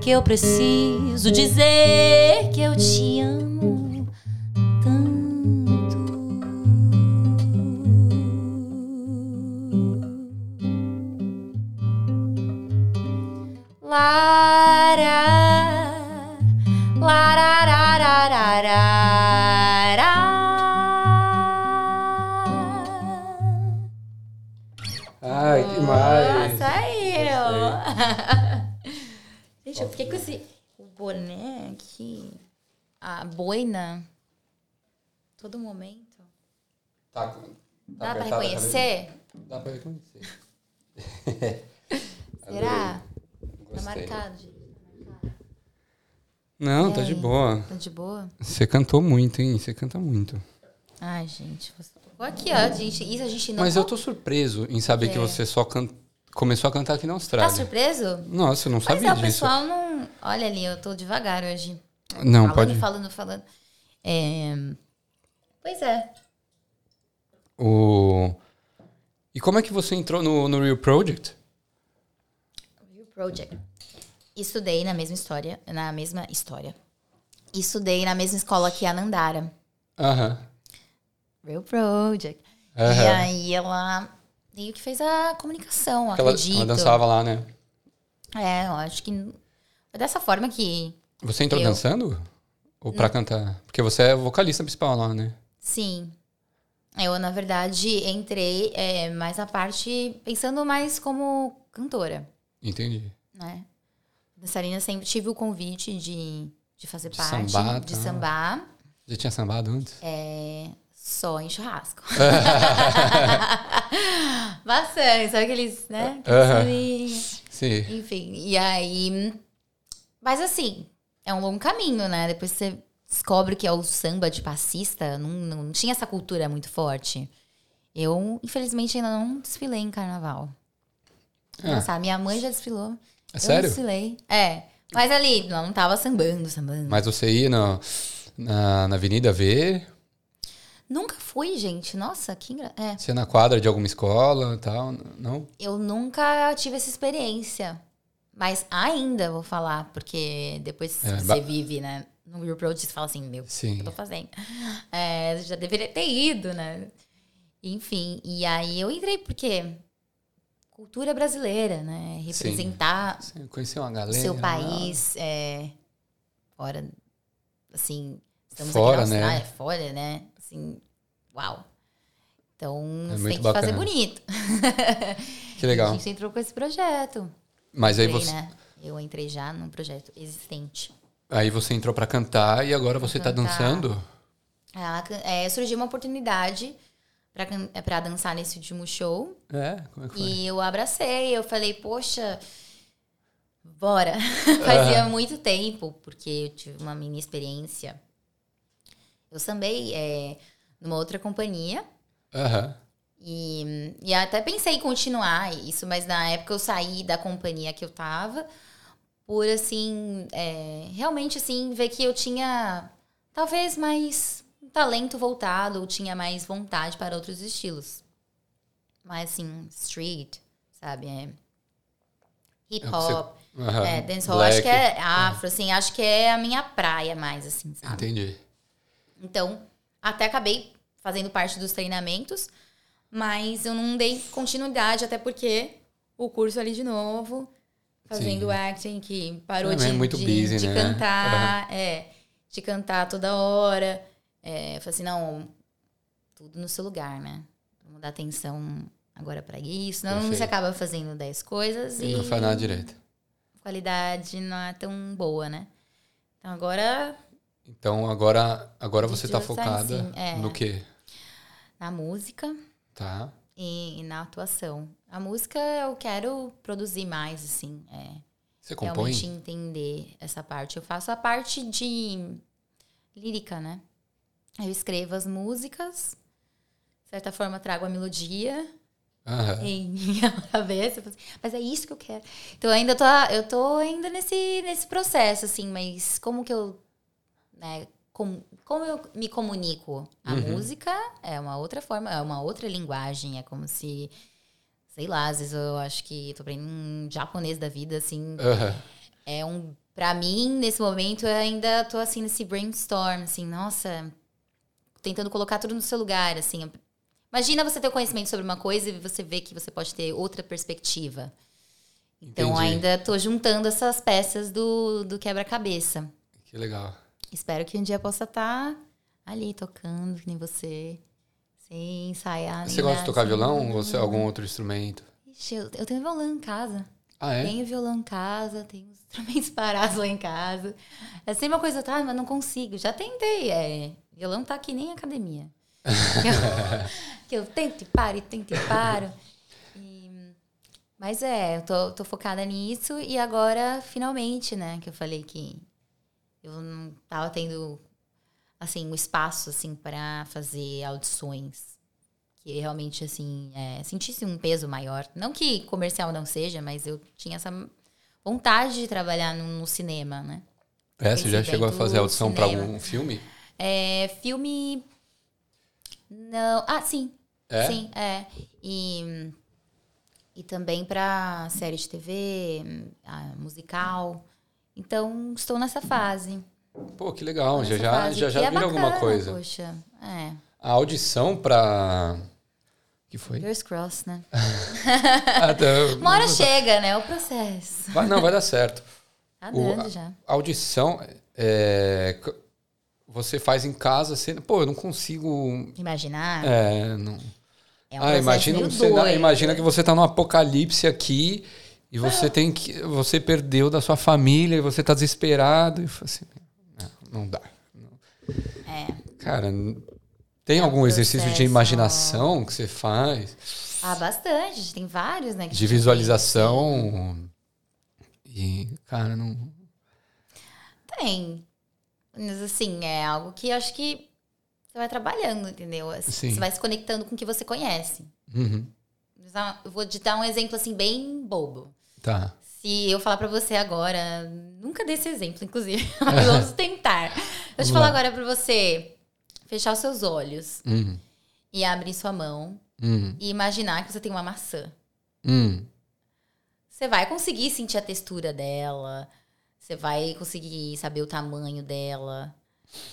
que eu preciso dizer que eu te boina, todo momento. Tá, tá Dá pra apertada a reconhecer? Dá pra reconhecer. Será? Tá Gostei. marcado, gente. Não, E tá de boa. Tá de boa? Você cantou muito, hein? Você canta muito. Ai, gente. Você... Aqui, ó, gente. Isso a gente não. Mas eu tô surpreso em saber que É. você só can... começou a cantar aqui na Tá Austrália. surpreso? Nossa, eu não Mas sabia é, o disso. pessoal não. Olha ali, eu tô devagar hoje. Não, falando, pode. falando, falando. É... Pois é. O... E como é que você entrou no, no Real Project? Real Project. Estudei na mesma história, na mesma história. Estudei na mesma escola que a Nandara. Aham. Real Project. E Aham. aí ela meio que fez a comunicação, Ela, acredito. ela dançava lá, né? É, eu acho que foi dessa forma que Você entrou Eu. dançando? Ou pra cantar? Porque você é vocalista principal lá, né? Sim. Eu, na verdade, entrei é, mais a parte pensando mais como cantora, Entendi. né? Dançarina sempre tive o convite de, de fazer De parte, sambar, de tá. sambar, Já tinha sambado antes? é, só em churrasco. Bastante, sabe aqueles, né? Aqueles Aham. sambinhos. Sim. Enfim, e aí. Mas assim, é um longo caminho, né? Depois você descobre que é o samba de passista, não, não tinha essa cultura muito forte. Eu, infelizmente, ainda não desfilei em carnaval. Ah. Nossa, a minha mãe já desfilou. É eu sério? desfilei. É. Mas ali, não, não tava sambando, sambando. Mas você ia no- na, na avenida ver? Nunca fui, gente. Nossa, que engra... É. Você ia na quadra de alguma escola e tal? Não? Eu nunca tive essa experiência. Mas ainda vou falar, porque depois É, você vive, né? No Real Project, você fala assim, meu, o que Sim. eu tô fazendo? É, já deveria ter ido, né? Enfim, e aí eu entrei porque cultura brasileira, né? Representar Você conheceu uma o galera? seu lá? país é, fora, assim, estamos Fora, aqui na né? Fora, né? Assim, uau. Então, É você tem que fazer bacana. bonito. Que A legal. gente entrou com esse projeto. Mas aí Entrei, você, né? Eu entrei já num projeto existente. aí você entrou pra cantar e agora você tá cantar. dançando? Ah, é, surgiu uma oportunidade pra, can- é, dançar nesse último show. É? Como é que foi? E eu abracei, eu falei, poxa, bora. Fazia muito tempo, porque eu tive uma mini experiência. Eu sambei é, numa outra companhia. Aham. E, e até pensei em continuar isso, mas na época eu saí da companhia que eu tava por, assim, é, realmente, assim, ver que eu tinha talvez mais um talento voltado ou tinha mais vontade para outros estilos. Mais, assim, street, sabe? É, hip É o que você- hop, Aham. é, dancehall. Acho que é afro, assim, acho que é a minha praia mais, assim, sabe? Entendi. Então, até acabei fazendo parte dos treinamentos, mas eu não dei continuidade, até porque o curso ali de novo, fazendo acting, que parou Também de, é muito de, busy, de né? cantar, é, de cantar toda hora. É, eu falei assim, não, tudo no seu lugar, né? Vamos dar atenção agora pra isso. Senão Perfeito. você acaba fazendo 10 coisas E não faz nada direito. a qualidade não é tão boa, né? Então agora Então agora, agora você tá focada Dancing, é. no quê? na música, Tá. e, e na atuação. A música eu quero produzir mais, assim, é, Você compõe? realmente entender essa parte. Eu faço a parte de lírica, né? Eu escrevo as músicas, de certa forma trago a melodia Aham. em minha cabeça, mas é isso que eu quero. Então eu ainda tô, eu tô ainda nesse, nesse processo, assim, mas como que eu, né, como, como eu me comunico? A Uhum. música é uma outra forma, é uma outra linguagem, é como se, sei lá, às vezes eu acho que tô aprendendo um japonês da vida, assim, Aham. é um, pra mim, nesse momento, eu ainda tô assim nesse brainstorm, assim, nossa, tentando colocar tudo no seu lugar, assim. Imagina você ter o conhecimento sobre uma coisa e você vê que você pode ter outra perspectiva. Então, Entendi. ainda tô juntando essas peças do, do quebra-cabeça. Que legal. Espero que um dia possa estar ali tocando, que nem você, sem ensaiar. Você gosta de tocar assim. violão ou você, algum outro instrumento? Ixi, eu, eu tenho violão em casa. Ah, é? Tenho violão em casa, tenho os instrumentos parados lá em casa. É sempre uma coisa, tá, mas não consigo. Já tentei. É, violão tá aqui nem academia. que, eu, que eu tento e paro, e tento e paro. E, mas é, eu tô, tô focada nisso e agora, finalmente, né, que eu falei que eu não tava tendo, assim, um espaço, assim, para fazer audições que realmente, assim, é, sentisse um peso maior. Não que comercial não seja, mas eu tinha essa vontade de trabalhar no, no cinema, né? É, você já chegou a fazer audição para algum filme? É, filme. Não. Ah, sim. É? Sim, é. E, e também para série de TV, ah, musical. Então, estou nessa fase. Pô, que legal. Já já, já, já é alguma coisa. Poxa, é. A audição pra. que foi? Fingers crossed, né? Ah, tá. Uma hora chega, né? O processo. Vai, não, vai dar certo. Tá O- dando já. A audição, é, você faz em casa, você, pô, eu não consigo. Imaginar. É, não. É um ah, imagina, um cenário- imagina que você tá num apocalipse aqui e você tem que. Você perdeu da sua família e você tá desesperado. E assim, não, não dá. É. Cara, tem É um algum exercício de imaginação que você faz? Ah, bastante. Tem vários, né? De visualização? E, cara, não. Tem. Mas assim, é algo que acho que você vai trabalhando, entendeu? Assim, Sim. Você vai se conectando com o que você conhece. Uhum, Eu vou te dar um exemplo assim bem bobo. Tá. Se eu falar pra você agora, nunca dei esse exemplo, inclusive, mas vamos tentar. Eu Vamos te falar lá. agora pra você fechar os seus olhos Uhum, e abrir sua mão uhum, e imaginar que você tem uma maçã. uhum. Você vai conseguir sentir a textura dela, você vai conseguir saber o tamanho dela.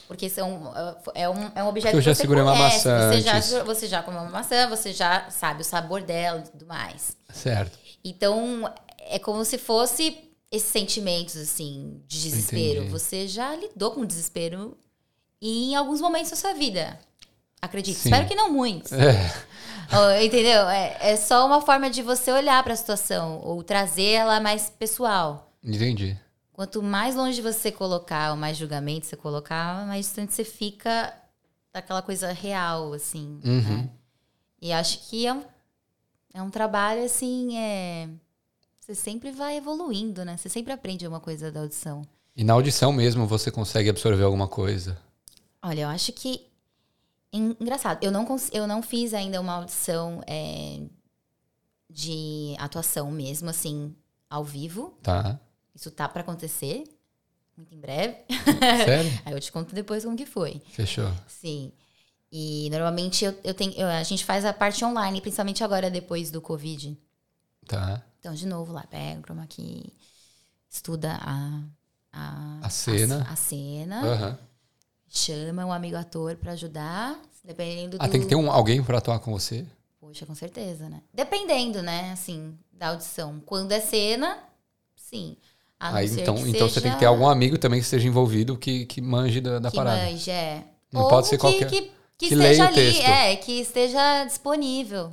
Porque são, é, um, é um objeto Porque eu já que você segurei uma conhece, maçã Você já, você já comeu uma maçã, você já sabe o sabor dela e tudo mais. Certo. Então, é como se fosse esses sentimentos, assim, de desespero. Entendi. Você já lidou com desespero em alguns momentos da sua vida. Acredito. Sim. Espero que não muitos. É, Oh, entendeu? É, é só uma forma de você olhar para a situação ou trazer ela mais pessoal. entendi. Quanto mais longe você colocar, ou mais julgamento você colocar, mais distante você fica daquela coisa real, assim. Uhum. né? E acho que é um, é um trabalho, assim, é... Você sempre vai evoluindo, né? Você sempre aprende alguma coisa da audição. E na audição mesmo você consegue absorver alguma coisa. Olha, eu acho que. en- Engraçado, eu não, cons- eu não fiz ainda uma audição é, de atuação mesmo, assim, ao vivo. Tá? Isso tá pra acontecer, muito em breve. Sério? Aí eu te conto depois como que foi. Fechou. Sim. E normalmente eu, eu tenho, eu- a gente faz a parte online, principalmente agora depois do Covid. Tá. Então, de novo, lá pega o chroma key, estuda a, a, A cena. A, a cena. Aham. chama um amigo ator pra ajudar, dependendo do... Ah, tem que ter um, alguém pra atuar com você? Poxa, com certeza, né? Dependendo, né, assim, da audição. Quando é cena, sim. Aí, então, que então você tem que ter algum amigo também que esteja envolvido que, que manje da, da que parada. manje, é. Não Ou pode ser que, qualquer- Que, que, que leia esteja o ali, texto. é, que esteja disponível.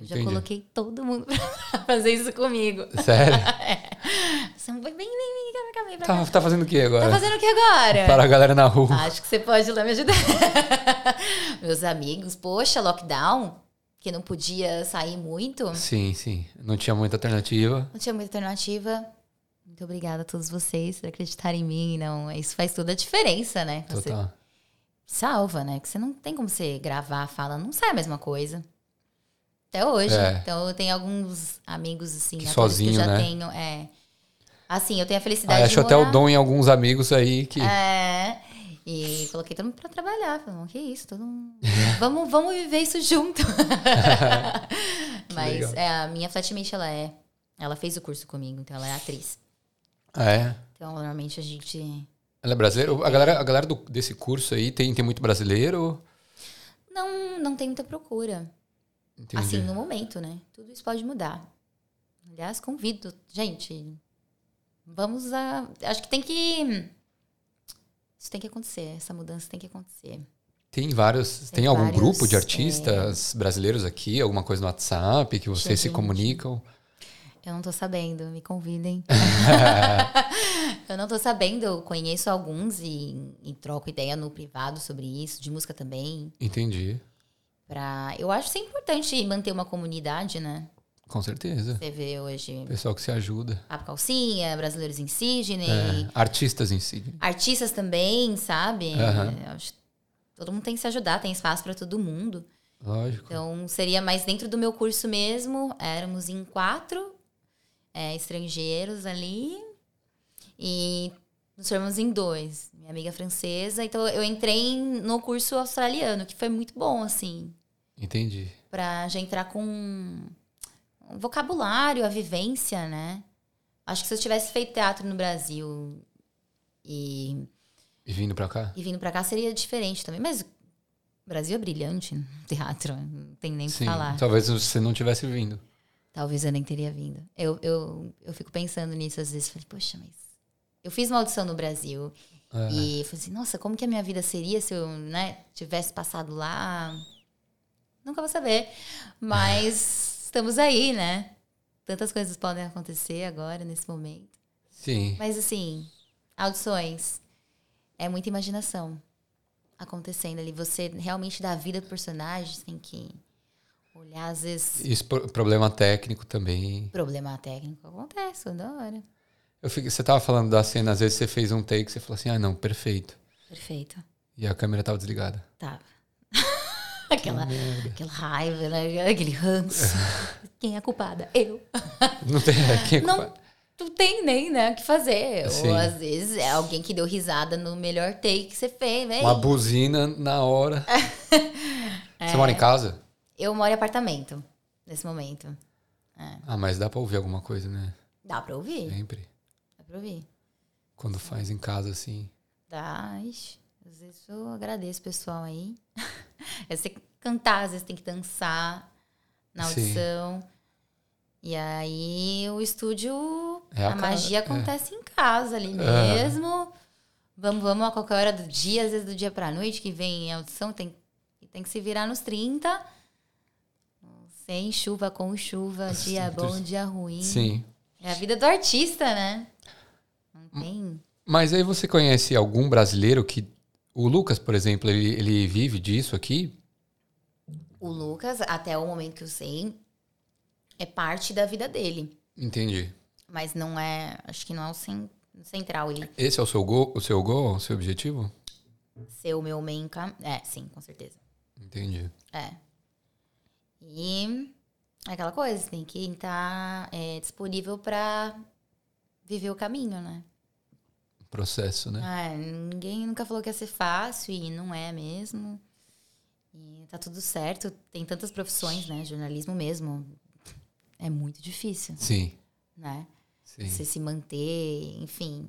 Eu já Entendi. coloquei todo mundo pra fazer isso comigo. Sério? Você vem, vem, vem, vem, vem pra cá, pra Tá, cá. tá fazendo o que agora? Tá fazendo o que agora? Para a galera na rua. Acho que você pode ir lá me ajudar. Meus amigos, poxa, lockdown, que não podia sair muito, Sim, sim. Não tinha muita alternativa. não tinha muita alternativa. Muito obrigada a todos vocês por acreditarem em mim. Não, isso faz toda a diferença, né? Você Total. salva, né? Porque você não tem como você gravar fala, não sai a mesma coisa. Até hoje. É. Então eu tenho alguns amigos assim, Que sozinho, que eu já né? tenho, é. Assim, eu tenho a felicidade Ah, de acho até o dom em alguns amigos aí que. É. E coloquei todo mundo pra trabalhar. Falei, "Não, que isso, todo mundo... vamos, vamos viver isso junto. Mas é, a minha flatmate, ela é. Ela fez o curso comigo, então ela é atriz. Ah, é. Então, normalmente a gente. Ela é brasileira? A galera, a galera do- desse curso aí tem, tem muito brasileiro? Não, não tem muita procura. Entendi. Assim, no momento, né? Tudo isso pode mudar. Aliás, convido. Gente, vamos a. Acho que tem que. Isso tem que acontecer. Essa mudança tem que acontecer. Tem vários. Tem, Tem algum vários, grupo de é. artistas brasileiros aqui? Alguma coisa no WhatsApp que vocês se Gente. comunicam? Eu não tô sabendo, me convidem. eu não tô sabendo, eu conheço alguns e, e, troco ideia no privado sobre isso, de música também. Entendi. Pra, eu acho que é importante manter uma comunidade, né? Com certeza. Você vê hoje. Pessoal que se ajuda. A Calcinha, Brasileiros em Sydney. É, artistas em Sydney. Artistas também, sabe? Uhum. todo mundo tem que se ajudar, tem espaço para todo mundo. Lógico. Então, seria mais dentro do meu curso mesmo. Éramos em quatro é, estrangeiros ali. E nos formamos em dois. Minha amiga francesa. Então, eu entrei no curso australiano, que foi muito bom, assim. Entendi. Pra já entrar com um vocabulário, a vivência, né? Acho que se eu tivesse feito teatro no Brasil e. E vindo pra cá? E vindo pra cá seria diferente também. Mas o Brasil é brilhante no teatro, não tem nem o que falar. Talvez você não tivesse vindo. Talvez eu nem teria vindo. Eu, eu, eu fico pensando nisso às vezes. Falei, poxa, mas. Eu fiz uma audição no Brasil. É. E falei assim, nossa, como que a minha vida seria se eu né, tivesse passado lá? Nunca vou saber. Mas estamos aí, né? Tantas coisas podem acontecer agora, nesse momento. Sim. Mas assim, audições. É muita imaginação acontecendo ali. Você realmente dá vida pro personagem, tem que olhar, às vezes. Isso, problema técnico também. Problema técnico acontece toda hora. Eu fico, você tava falando da cena, às vezes você fez um take, você falou assim, ah, não, perfeito. Perfeito. E a câmera tava desligada. Tava. aquela, aquela raiva, né? aquele ranço. quem é culpada? Eu. Não tem, é, quem é culpada? Não, tu tem nem, né, o que fazer. Sim. Ou às vezes é alguém que deu risada no melhor take que você fez, velho. Uma buzina na hora. é. Você mora em casa? Eu moro em apartamento, nesse momento. É. Ah, mas dá pra ouvir alguma coisa, né? Dá pra ouvir. Sempre. Dá pra ouvir. Quando faz em casa, assim. Dá, ixi. Às vezes eu agradeço o pessoal aí. Você cantar, às vezes tem que dançar na audição. Sim. E aí o estúdio, é a, a magia é. acontece em casa ali mesmo. Vamos, vamos a qualquer hora do dia, às vezes do dia pra noite, que vem a audição, tem, tem que se virar nos 30. Sem chuva, com chuva, dia bom, dia ruim. Sim. É a vida do artista, né? Não tem. Mas aí você conhece algum brasileiro que. O Lucas, por exemplo, ele, ele vive disso aqui? O Lucas, até o momento que eu sei, é parte da vida dele. Entendi. Mas não é, acho que não é o central. Ele... Esse é o seu gol, o seu gol, o seu objetivo? Ser o meu main cam... É, sim, com certeza. Entendi. É. E é aquela coisa, tem que estar é, disponível para viver o caminho, né? Processo, né? É, ninguém nunca falou que ia ser fácil e não é mesmo. E tá tudo certo. Tem tantas profissões, né? Jornalismo mesmo é muito difícil. Sim. Né? Sim. Você se manter, enfim.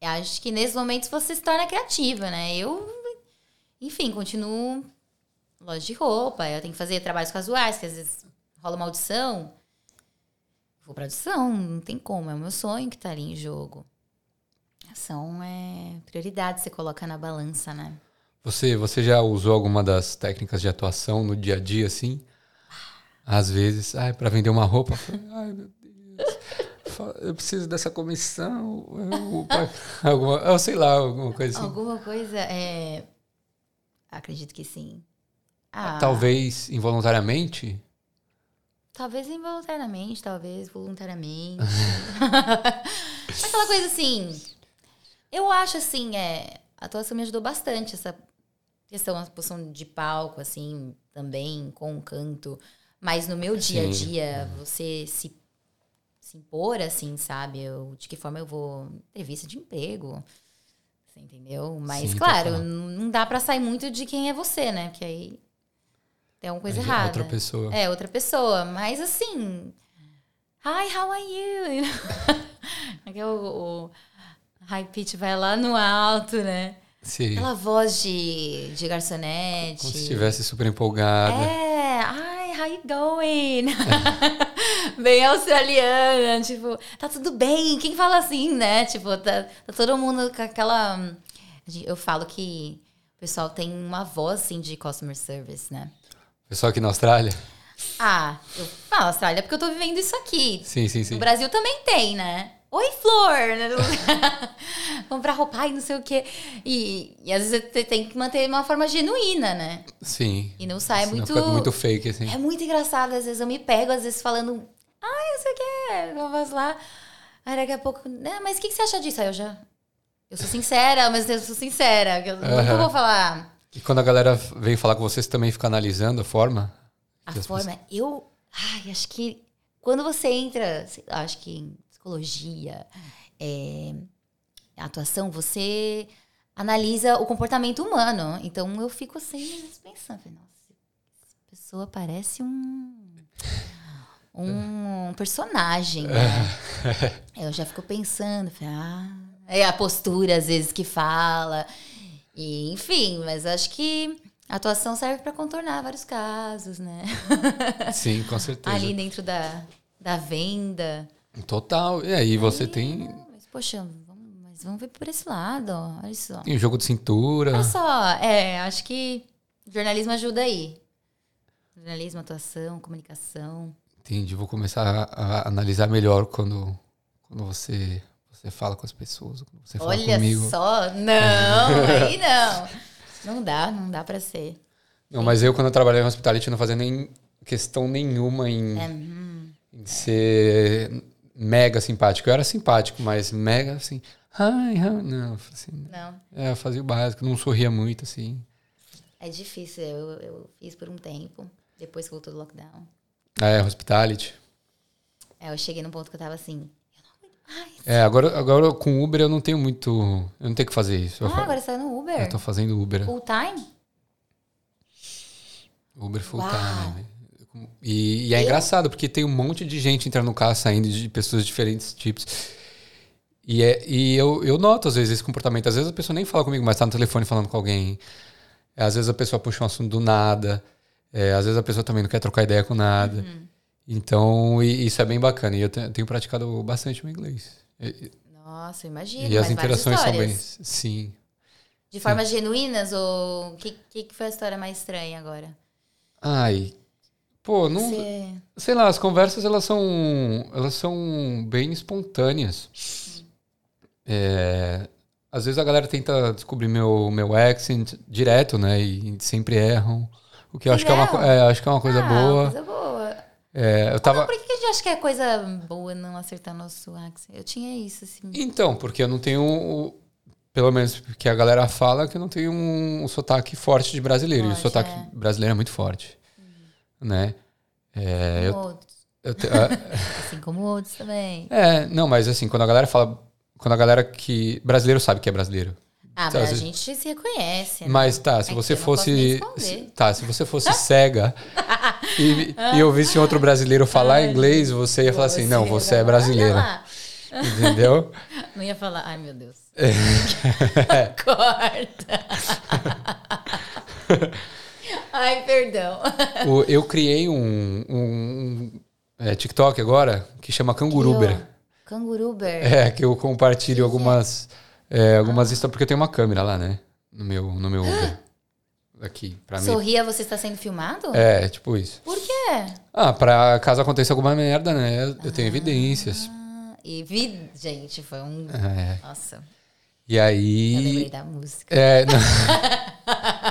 Eu acho que nesses momentos você se torna criativa, né? Eu, enfim, continuo loja de roupa, eu tenho que fazer trabalhos casuais, que às vezes rola uma audição. Vou pra audição, não tem como, é o meu sonho que tá ali em jogo. São é, prioridades você coloca na balança, né? Você, você já usou alguma das técnicas de atuação no dia a dia, assim? Às vezes, ai, para vender uma roupa, ai meu Deus, eu preciso dessa comissão, eu, alguma, eu sei lá, alguma coisa assim. Alguma coisa, é... acredito que sim. Ah, talvez involuntariamente? Talvez involuntariamente, talvez voluntariamente. Aquela coisa assim. Eu acho assim, é, a atuação me ajudou bastante, essa questão, a posição de palco, assim, também, com o canto. Mas no meu dia a dia, você se, se impor, assim, sabe? Eu, de que forma eu vou. Entrevista de emprego. Você entendeu? Mas, Sim, claro, não dá para sair muito de quem é você, né? Porque aí tem alguma coisa é errada. Outra pessoa. É, outra pessoa. Mas assim. Hi, how are you? Aqui o, o high pitch vai lá no alto, né? Sim. Aquela voz de, de garçonete. Como se estivesse super empolgada. É, hi, how you going? bem australiana, tipo, tá tudo bem. Quem fala assim, né? Tipo, tá, tá todo mundo com aquela. Eu falo que o pessoal tem uma voz assim de customer service, né? Pessoal aqui na Austrália? Ah, eu falo Austrália porque eu tô vivendo isso aqui. Sim, sim, sim. No Brasil também tem, né? Oi, Flor! né? Comprar roupa, ai, não sei o quê. E, e às vezes você tem que manter uma forma genuína, né? Sim. E não sai Senão muito. fica muito fake, assim. É muito engraçado. Às vezes eu me pego, às vezes falando, ai, não sei o quê. Faço lá. Aí daqui a pouco, né, mas o que, que você acha disso? Aí eu já. Eu sou sincera, tempo eu sou sincera. Eu nunca Aham. vou falar. E quando a galera vem falar com você, você também fica analisando a forma? A forma, eu, ai, acho que quando você entra, acho que psicologia, é, atuação, você analisa o comportamento humano. Então eu fico assim, pensando, nossa, essa pessoa parece um um personagem, né? Eu já fico pensando, falei, ah, é a postura às vezes que fala. E, enfim, mas acho que a atuação serve para contornar vários casos, né? Sim, com certeza. Ali dentro da, da venda. Total. E aí você tem, mas, poxa, vamos, mas vamos ver por esse lado, ó, olha só. tem o jogo de cintura. Olha só, é, acho que jornalismo ajuda aí. Jornalismo, atuação, comunicação. Entendi. Vou começar a, a analisar melhor quando, quando você, você fala com as pessoas, você fala Olha comigo. só, não, aí não. Não dá, não dá pra ser. Não, mas eu, quando eu trabalhei em hospitality, não fazia nem questão nenhuma em, É, hum, em ser mega simpático. Eu era simpático, mas mega assim. Ai, ai, não, assim, não, é, eu fazia o básico, não sorria muito, assim. é difícil. Eu, eu fiz por um tempo, depois que voltou do lockdown. É, hospitality. É, eu cheguei num ponto que eu tava assim. Eu não. É, agora, agora com Uber eu não tenho muito. Eu não tenho que fazer isso. Eu, Ah, fa- agora você tá no Uber. eu tô fazendo Uber. Full time? Uber full Uau. time. E, e é engraçado, porque tem um monte de gente entrando no carro, saindo de pessoas de diferentes tipos. E, é, e eu, eu noto, às vezes, esse comportamento. Às vezes a pessoa nem fala comigo, mas tá no telefone falando com alguém. Às vezes a pessoa puxa um assunto do nada. É, às vezes a pessoa também não quer trocar ideia com nada. Uhum. Então, e- isso é bem bacana. E eu te- tenho praticado bastante o inglês. E, Nossa, eu imagino. e as interações são bem. Sim. De formas genuínas ou o que, que foi a história mais estranha agora? Ai. Pô, não. Você... Sei lá, as conversas elas são, elas são bem espontâneas. É, às vezes a galera tenta descobrir meu, meu accent direto, né? E sempre erram. O que eu acho que, é uma, é, acho que é uma coisa ah, boa. Coisa boa. É, eu tava. Por que a gente acha que é coisa boa não acertar nosso accent? Eu tinha isso, assim. Então, porque eu não tenho. Pelo menos que a galera fala que eu não tenho um, um sotaque forte de brasileiro. e o Forte, sotaque é. brasileiro é muito forte. Né? É, eu, Como outros. eu te- a- Assim como outros também. É, não, mas assim, quando a galera fala. Quando a galera que. Brasileiro sabe que é brasileiro. Ah, mas a às vezes- gente se reconhece. né? Mas tá, se É você eu fosse. se- tá, se você fosse cega e, e ouvisse outro brasileiro falar inglês, você ia falar assim: não, você é brasileira. Entendeu? Não ia falar, ai meu Deus. É. Corta. Ai, perdão. O- eu criei um, um, é, TikTok agora que chama Canguruber. Canguruber. É, que eu compartilho algumas, é, algumas histórias, porque eu tenho uma câmera lá, né? No meu, no meu Uber. Aqui, pra mim. Sorria, você está sendo filmado? É, tipo isso. Por quê? Ah, pra caso aconteça alguma merda, né? Eu tenho evidências. Ah, e vi, gente, foi um. É. Nossa, E eu lembrei aí. da música. É, não.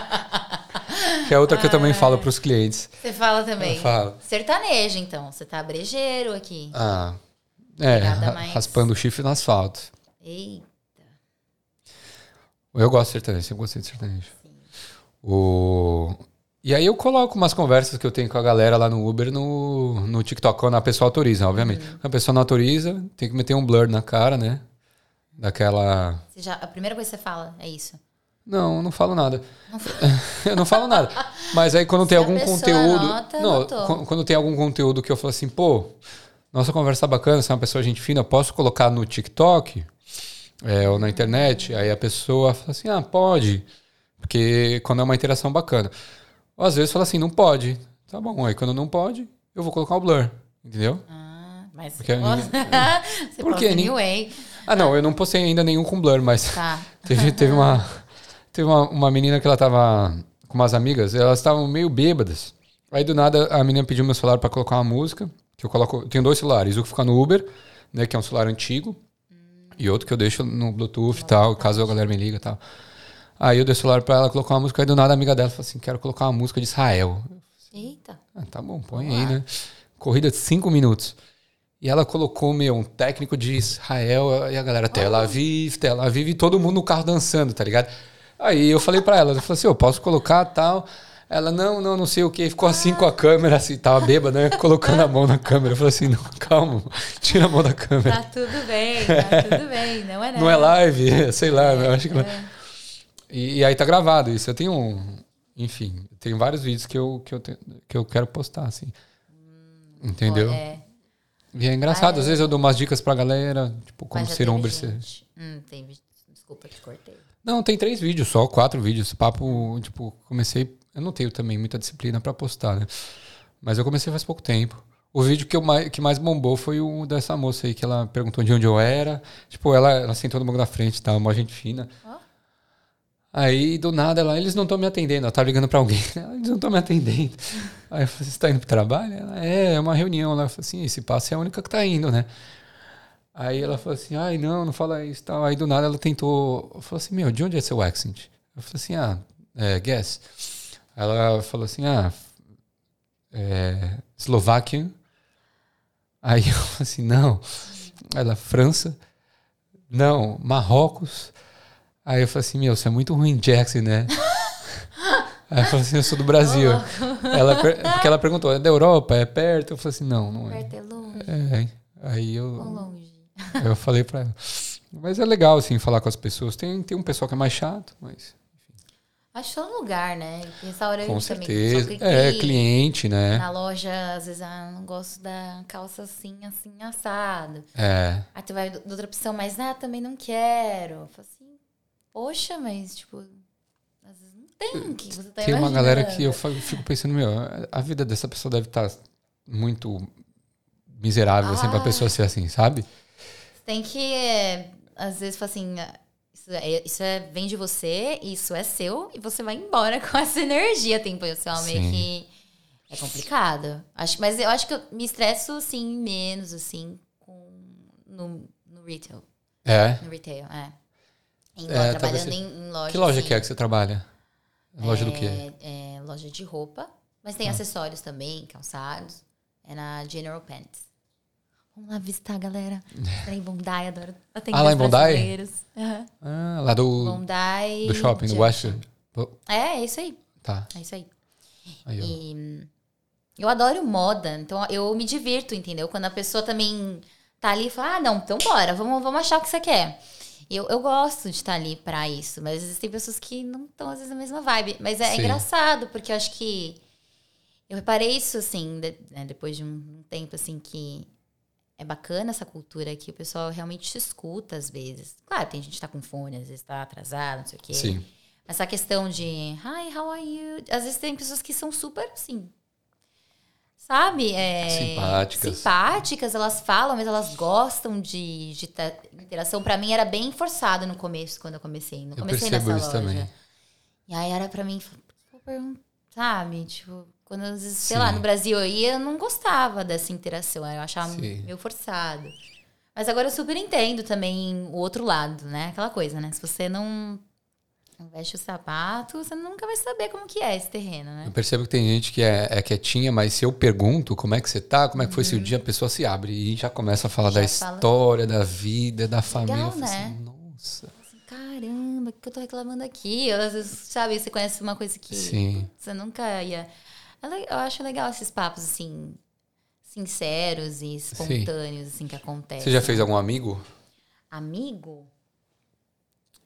que é outra que eu também falo pros clientes. Você fala também. Eu falo. Sertanejo, então. Você tá brejeiro aqui. Ah, é, mais. raspando o chifre no asfalto. Eita. Eu gosto de sertanejo, sempre gostei de sertanejo. O... E aí eu coloco umas conversas que eu tenho com a galera lá no Uber no, no TikTok, quando a pessoa autoriza, obviamente. Uhum. Quando a pessoa não autoriza, tem que meter um blur na cara, né? Daquela. Já, a primeira coisa que você fala é isso. Não, eu não falo nada. Eu não falo nada. Mas aí quando tem a algum conteúdo. anota, não, anotou. qu- quando tem algum conteúdo que eu falo assim, pô, nossa conversa tá bacana, você é uma pessoa gente fina, posso colocar no TikTok é, ou na internet? Aí a pessoa fala assim, ah, pode. Porque quando é uma interação bacana. Ou às vezes fala assim, não pode. Tá bom, aí quando não pode, eu vou colocar o blur. Entendeu? Ah, mas. Porque você Por posta quê? Nin- anyway. Ah, não, eu não postei ainda nenhum com blur, mas Tá. Teve, teve uma, teve uma, uma menina que ela tava com umas amigas, elas estavam meio bêbadas. Aí do nada a menina pediu meu celular pra colocar uma música. Que eu coloco. Eu tenho dois celulares. Um que fica no Uber, né? Que é um celular antigo. E outro que eu deixo no Bluetooth e tal, caso a galera me liga e tal. Aí eu dei o celular pra ela colocar uma música. Aí do nada a amiga dela falou assim: quero colocar uma música de Israel. Eita. Ah, tá bom, põe aí, né? Corrida de cinco minutos. E ela colocou, meu, um técnico de Israel e a galera, Tel Aviv, Tel Aviv, e todo mundo no carro dançando, tá ligado? Aí eu falei pra ela, eu falei assim, eu posso colocar tal. Ela, não, não, não sei o que. Ficou assim com a câmera, assim, tava bêbada, né? Colocando a mão na câmera. Eu falei assim, não, calma, tira a mão da câmera. Tá tudo bem, tá tudo bem. Não é nada. Não é live, sei lá, eu acho que não. E, e aí tá gravado isso. Eu tenho um. Enfim, tem vários vídeos que eu, que eu, te- que eu quero postar, assim. Entendeu? É. E é engraçado, Ah, é. às vezes eu dou umas dicas pra galera, tipo, como ser um. Hum, tem. Desculpa, te cortei. Não, tem três vídeos só, quatro vídeos. Papo, tipo, comecei. Eu não tenho também muita disciplina pra postar, né? Mas eu comecei faz pouco tempo. O vídeo que, eu mais, que mais bombou foi o dessa moça aí, que ela perguntou de onde eu era. Tipo, ela, ela sentou no banco da frente, tá? Uma gente fina. Aí, do nada, ela, eles não estão me atendendo. Ela tá ligando pra alguém. Ela, Eles não estão me atendendo. Aí eu falei, você tá indo pro trabalho? Ela, é, é uma reunião. Eu falei assim, esse passo é a única que tá indo, né? Aí ela falou assim, ai, não, não fala isso tal. Aí do nada ela tentou, falou assim, meu, de onde é seu accent? Eu falei assim, ah, é, guess. Ela falou assim, ah, é. Aí eu falei assim, não. Ela, França. Não, Marrocos. Aí eu falei assim, meu, você é muito ruim accent, né? Aí eu falei assim, eu sou do Brasil. ela, porque ela perguntou, é da Europa? É perto? Eu falei assim, não, não é. Perto é longe, É, aí eu, ou longe. Eu falei pra ela. Mas é legal, assim, falar com as pessoas. Tem, tem um pessoal que é mais chato, mas Acho todo lugar, né? Restaurante com também. certeza. Só que É, cliente, né? Na loja, às vezes, ah, não gosto da calça assim, assim, assado. É, Aí tu vai do- outra opção, mas ah, também não quero. Eu falo assim, poxa, mas tipo, às vezes não tem que você tá tem uma galera que eu fico pensando, meu, a vida dessa pessoa deve estar muito miserável, assim, pra Ah. pessoa ser assim, sabe? Tem que, é, às vezes, falar assim, ah, isso, é, isso é, vem de você, isso é seu, e você vai embora com essa energia. Tem pessoal meio Sim. que. É complicado. Acho, mas eu acho que eu me estresso, assim, menos, assim, com, no, no retail. É. No retail, é. Em, É, trabalhando em, em loja. Que loja assim, que é que você trabalha? Loja do quê? É, é loja de roupa, mas tem acessórios também, calçados. É na General Pants. Vamos lá visitar, galera. Tá em Bondi, adoro Ah, lá em brasileiros. Aham. Ah, lá do, Bondi. do shopping, do. Pô, É, é isso aí. Tá. É isso aí. Aí, ó. E eu adoro moda, então eu me divirto, entendeu? Quando a pessoa também tá ali e fala, ah, não, então bora, vamos, vamos achar o que você quer. Eu, eu gosto de estar ali pra isso, mas existem pessoas que não estão, às vezes, na mesma vibe. Mas é Sim. engraçado, porque eu acho que. Eu reparei isso, assim, de- né, depois de um tempo, assim, que é bacana essa cultura que o pessoal realmente te escuta às vezes. Claro, tem gente que tá com fone, às vezes tá atrasado, não sei o quê. Sim. Essa questão de hi, how are you? Às vezes tem pessoas que são super assim. Sabe? É, Simpáticas. Simpáticas, elas falam, mas elas gostam de, de ter interação. Pra mim era bem forçado no começo, quando eu comecei. Não Eu comecei percebo nessa isso loja. também. E aí era pra mim, sabe? Tipo, quando às vezes, sei Sim. lá, no Brasil eu ia, eu não gostava dessa interação. Eu achava Sim. meio forçado. Mas agora eu super entendo também o outro lado, né? Aquela coisa, né? Se você não veste o sapato, você nunca vai saber como que é esse terreno, né? Eu percebo que tem gente que é, é quietinha, mas se eu pergunto como é que você tá, como é que foi seu dia, a pessoa se abre e já começa a falar Uhum. Já da fala. história, da vida, da família. Falo né? assim, nossa. Assim, Caramba, o que eu tô reclamando aqui? Eu, às vezes, sabe, você conhece uma coisa que Sim. você nunca ia. É Eu acho legal esses papos, assim, sinceros e espontâneos, assim, que acontecem. Você já fez algum amigo? Amigo?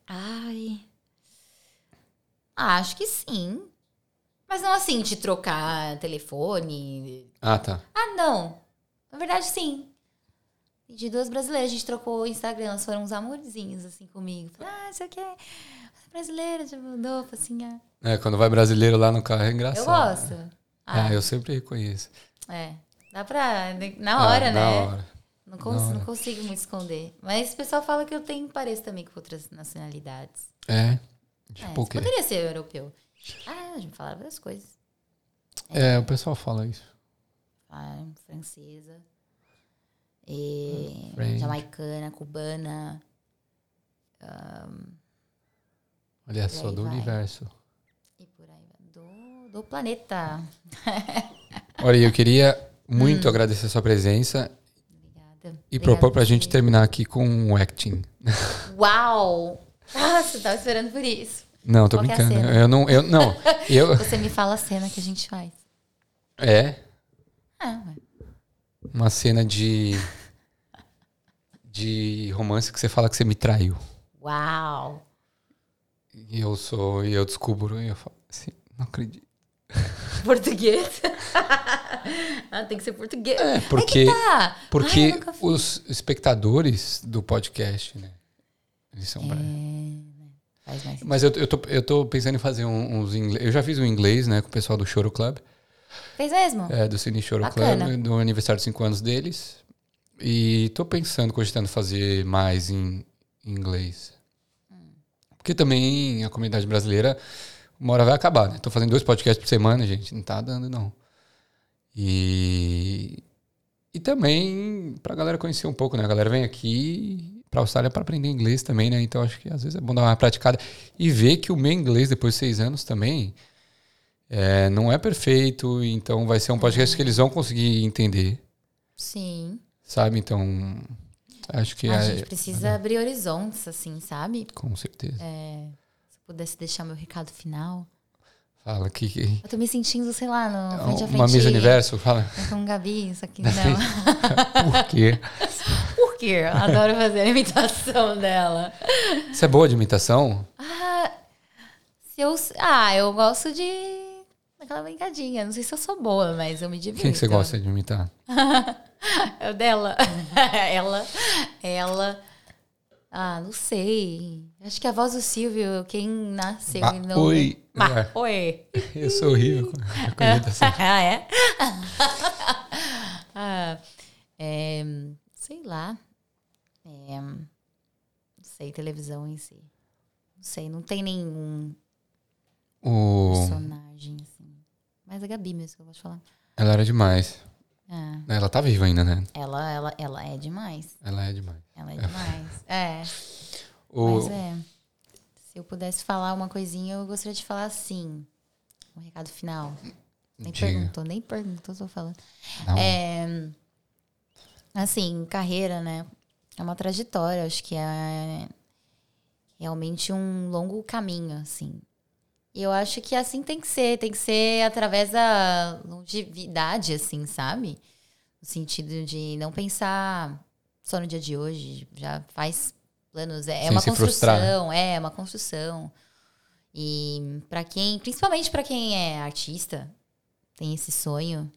Ai. Acho que sim. Mas não assim, de trocar telefone. Ah, tá. Ah, não. Na verdade, sim. De duas brasileiras, a gente trocou o Instagram, elas foram uns amorzinhos, assim, comigo. Falei, ah, isso aqui é brasileira, já mandou, assim, ah. É, quando vai brasileiro lá no carro é engraçado. Eu gosto. Ah, Ah, eu sempre reconheço. é. Dá pra. Na hora, Ah, né? Na hora. Não, cons- não consigo muito esconder. Mas o pessoal fala que eu tenho pareço também com outras nacionalidades. É. É, Tipo o você quê? poderia ser europeu. Ah, a gente falava várias coisas. É, o pessoal fala isso. Ah, francesa. E French. jamaicana, cubana. Olha Por só, aí do vai. universo. E por aí vai. Do, planeta. Olha, eu queria muito Hum. agradecer a sua presença Obrigada. e Obrigada propor pra por gente terminar aqui com o acting. Uau! Nossa, eu tava esperando por isso. Não, tô Qual é a brincando. cena? eu não, eu não. Eu Você me fala a cena que a gente faz. é Ah, ué. uma cena de de romance que você fala que você me traiu. Uau! E eu sou, e eu descubro e eu falo assim, não acredito. Português? ah, tem que ser português. É, porque Tá. porque Ai, os espectadores do podcast, né? Eles são Faz mais Mas eu, eu, tô, eu tô pensando em fazer uns inglês. Eu já fiz um inglês, né, com o pessoal do Choro Club, Fez mesmo? é, do Cine Choro Bacana. Club, do aniversário de 5 anos deles. E tô pensando, cogitando fazer mais em, em inglês. Porque também a comunidade brasileira, uma hora vai acabar, né? Tô fazendo dois podcasts por semana, gente. Não tá dando, não. E. E também pra galera conhecer um pouco, né? A galera vem aqui pra Austrália pra aprender inglês também, né? Então acho que às vezes é bom dar uma praticada. E ver que o meu inglês, depois de seis anos também, é, não é perfeito. Então vai ser um podcast que eles vão conseguir entender, Sim. sabe? Então. Acho que a é. gente precisa abrir horizontes, assim, sabe? Com certeza. É, pudesse deixar meu recado final. Fala que. que Eu tô me sentindo, sei lá, no frente a frente. uma Miss Universo, fala. Com Gabi, isso aqui não. Por quê? Por quê? Eu adoro fazer a imitação dela. Você é boa de imitação? Ah, se eu, ah, eu gosto de. Aquela brincadinha. Não sei se eu sou boa, mas eu me divirto. Quem que você gosta de imitar? É o dela. ela. Ela. Ah, não sei. Acho que a voz do Silvio, quem nasceu Ba- e não. oi. É. oi. Eu sou horrível com, ah, é? ah, é, sei lá. É, não sei, televisão em si. Não sei, não tem nenhum O... personagem, assim. Mas a Gabi mesmo que eu gosto de falar. Ela era demais. Ah, Ela tá viva ainda, né? ela, ela, ela é demais. Ela é demais. Ela é demais. É, O... mas é. Se eu pudesse falar uma coisinha, eu gostaria de falar assim. Um recado final. Nem Diga. perguntou, nem perguntou, tô falando. Não. É, assim, carreira, né? É uma trajetória, acho que é realmente um longo caminho, assim. E eu acho que assim tem que ser, tem que ser através da longevidade, assim, sabe? No sentido de não pensar só no dia de hoje, já faz planos, é, é Sem uma frustrar, né? construção, é uma construção. E para quem, principalmente para quem é artista, tem esse sonho,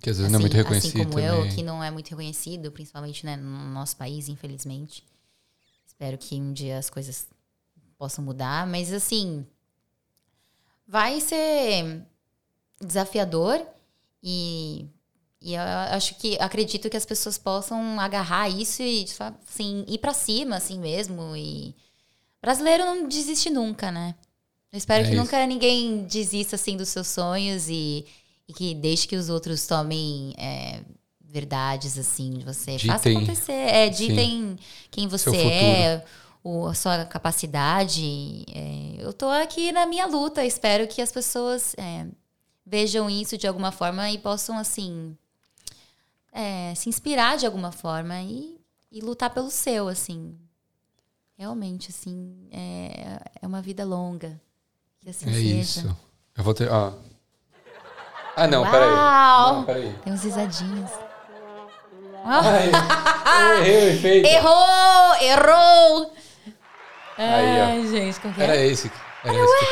Que às vezes não é muito assim reconhecido como eu, também. que não é muito reconhecido, principalmente né, no nosso país, infelizmente. Espero que um dia as coisas possam mudar, mas assim, vai ser desafiador e, e eu acho que acredito que as pessoas possam agarrar isso e assim, ir pra cima assim mesmo e brasileiro não desiste nunca, né? Eu espero É que isso. nunca ninguém desista assim dos seus sonhos e, e que deixe que os outros tomem é, verdades assim de você. Faça Ditem. acontecer. É, ditem quem você é, o, a sua capacidade. É, eu tô aqui na minha luta. Espero que as pessoas é, vejam isso de alguma forma e possam, assim, é, se inspirar de alguma forma e, e lutar pelo seu, assim. Realmente, assim, é, é uma vida longa. Que assim É seja. isso. Eu vou ter. Ó. Ah, não, Uau! peraí. Não, peraí. Tem uns risadinhos. Ai, errei. Errou! Errou! Aí, ó. Ai, gente, como que é? Era esse. Era esse.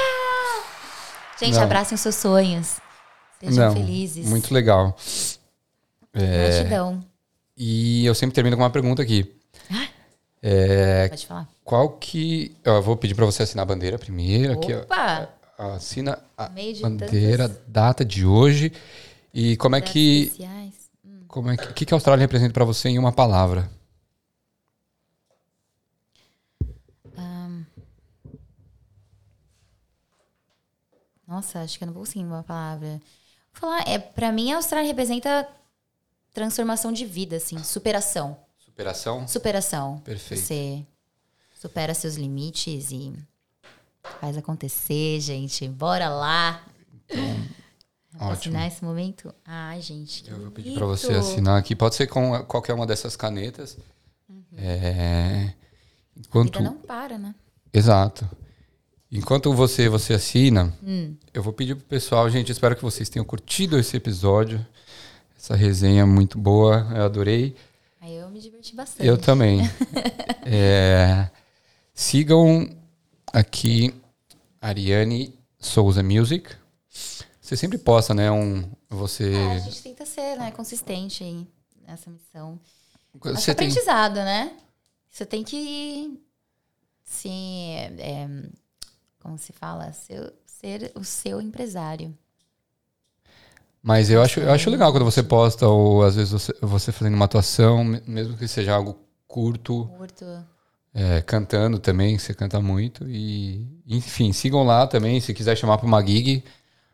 Gente, Não. abracem os seus sonhos. Sejam Não, felizes. Muito legal. É, Gratidão. e eu sempre termino com uma pergunta aqui. É, Pode falar. qual que. Eu vou pedir pra você assinar a bandeira primeiro. Aqui, ó. Opa! Assina a bandeira, data de hoje. E como é que. especiais. Como é que, o que, que a Austrália representa pra você em uma palavra? Nossa, acho que eu não vou conseguir uma palavra. falar, é, para mim a Austrália representa transformação de vida, assim, superação. Superação? Superação. Perfeito. Você supera seus limites e faz acontecer, gente. Bora lá. Ótimo. Assinar esse momento? Ai, gente. Eu vou pedir para você assinar aqui. Pode ser com qualquer uma dessas canetas. É, A Enquanto... vida não para, né? Exato. Enquanto você você assina, Hum. eu vou pedir pro pessoal, gente, espero que vocês tenham curtido esse episódio. Essa resenha muito boa, eu adorei. Eu me diverti bastante. Eu também. É, sigam aqui Ariane Souza Music. Você sempre posta, né? Um, você. É, a gente tenta ser né, consistente aí nessa missão. Você tem, aprendizado, né? Você tem que se. é, como se fala? Ser, ser o seu empresário. Mas eu acho, eu acho legal quando você posta, ou às vezes você, você fazendo uma atuação, me- mesmo que seja algo curto, Curto. é, cantando também, você canta muito. E, enfim, sigam lá também, se quiser chamar para uma gig.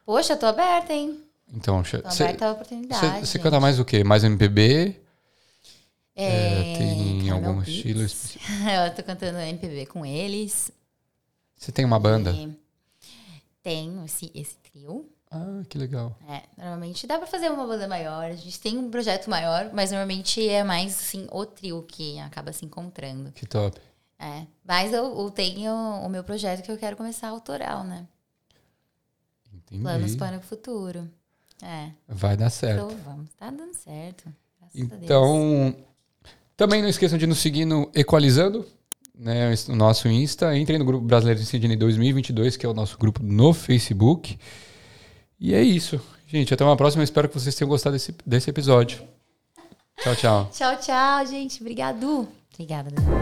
Poxa, tô aberta, hein? Então, Tô você aberta à oportunidade. você canta mais o quê? Mais MPB? É, tem Caramel algum Beats. estilo específico? Eu tô cantando MPB com eles. Você tem uma banda? E Tenho esse, esse trio. Ah, que legal. É, normalmente dá pra fazer uma banda maior. A gente tem um projeto maior, mas normalmente é mais assim o trio que acaba se encontrando. Que top. É. Mas eu, eu tenho o meu projeto que eu quero começar autoral, né? Entendi. Planos para o futuro. É. Vai dar certo. Então vamos. Tá dando certo. Então, também não esqueçam de nos seguir no Equalizando, né, o nosso Insta. Entrem no Grupo Brasileiro de Sydney 2022, que é o nosso grupo no Facebook. E é isso. Gente, até uma próxima. Espero que vocês tenham gostado desse, desse episódio. Tchau, tchau. Tchau, tchau, gente. Obrigado. Obrigada, Daniel.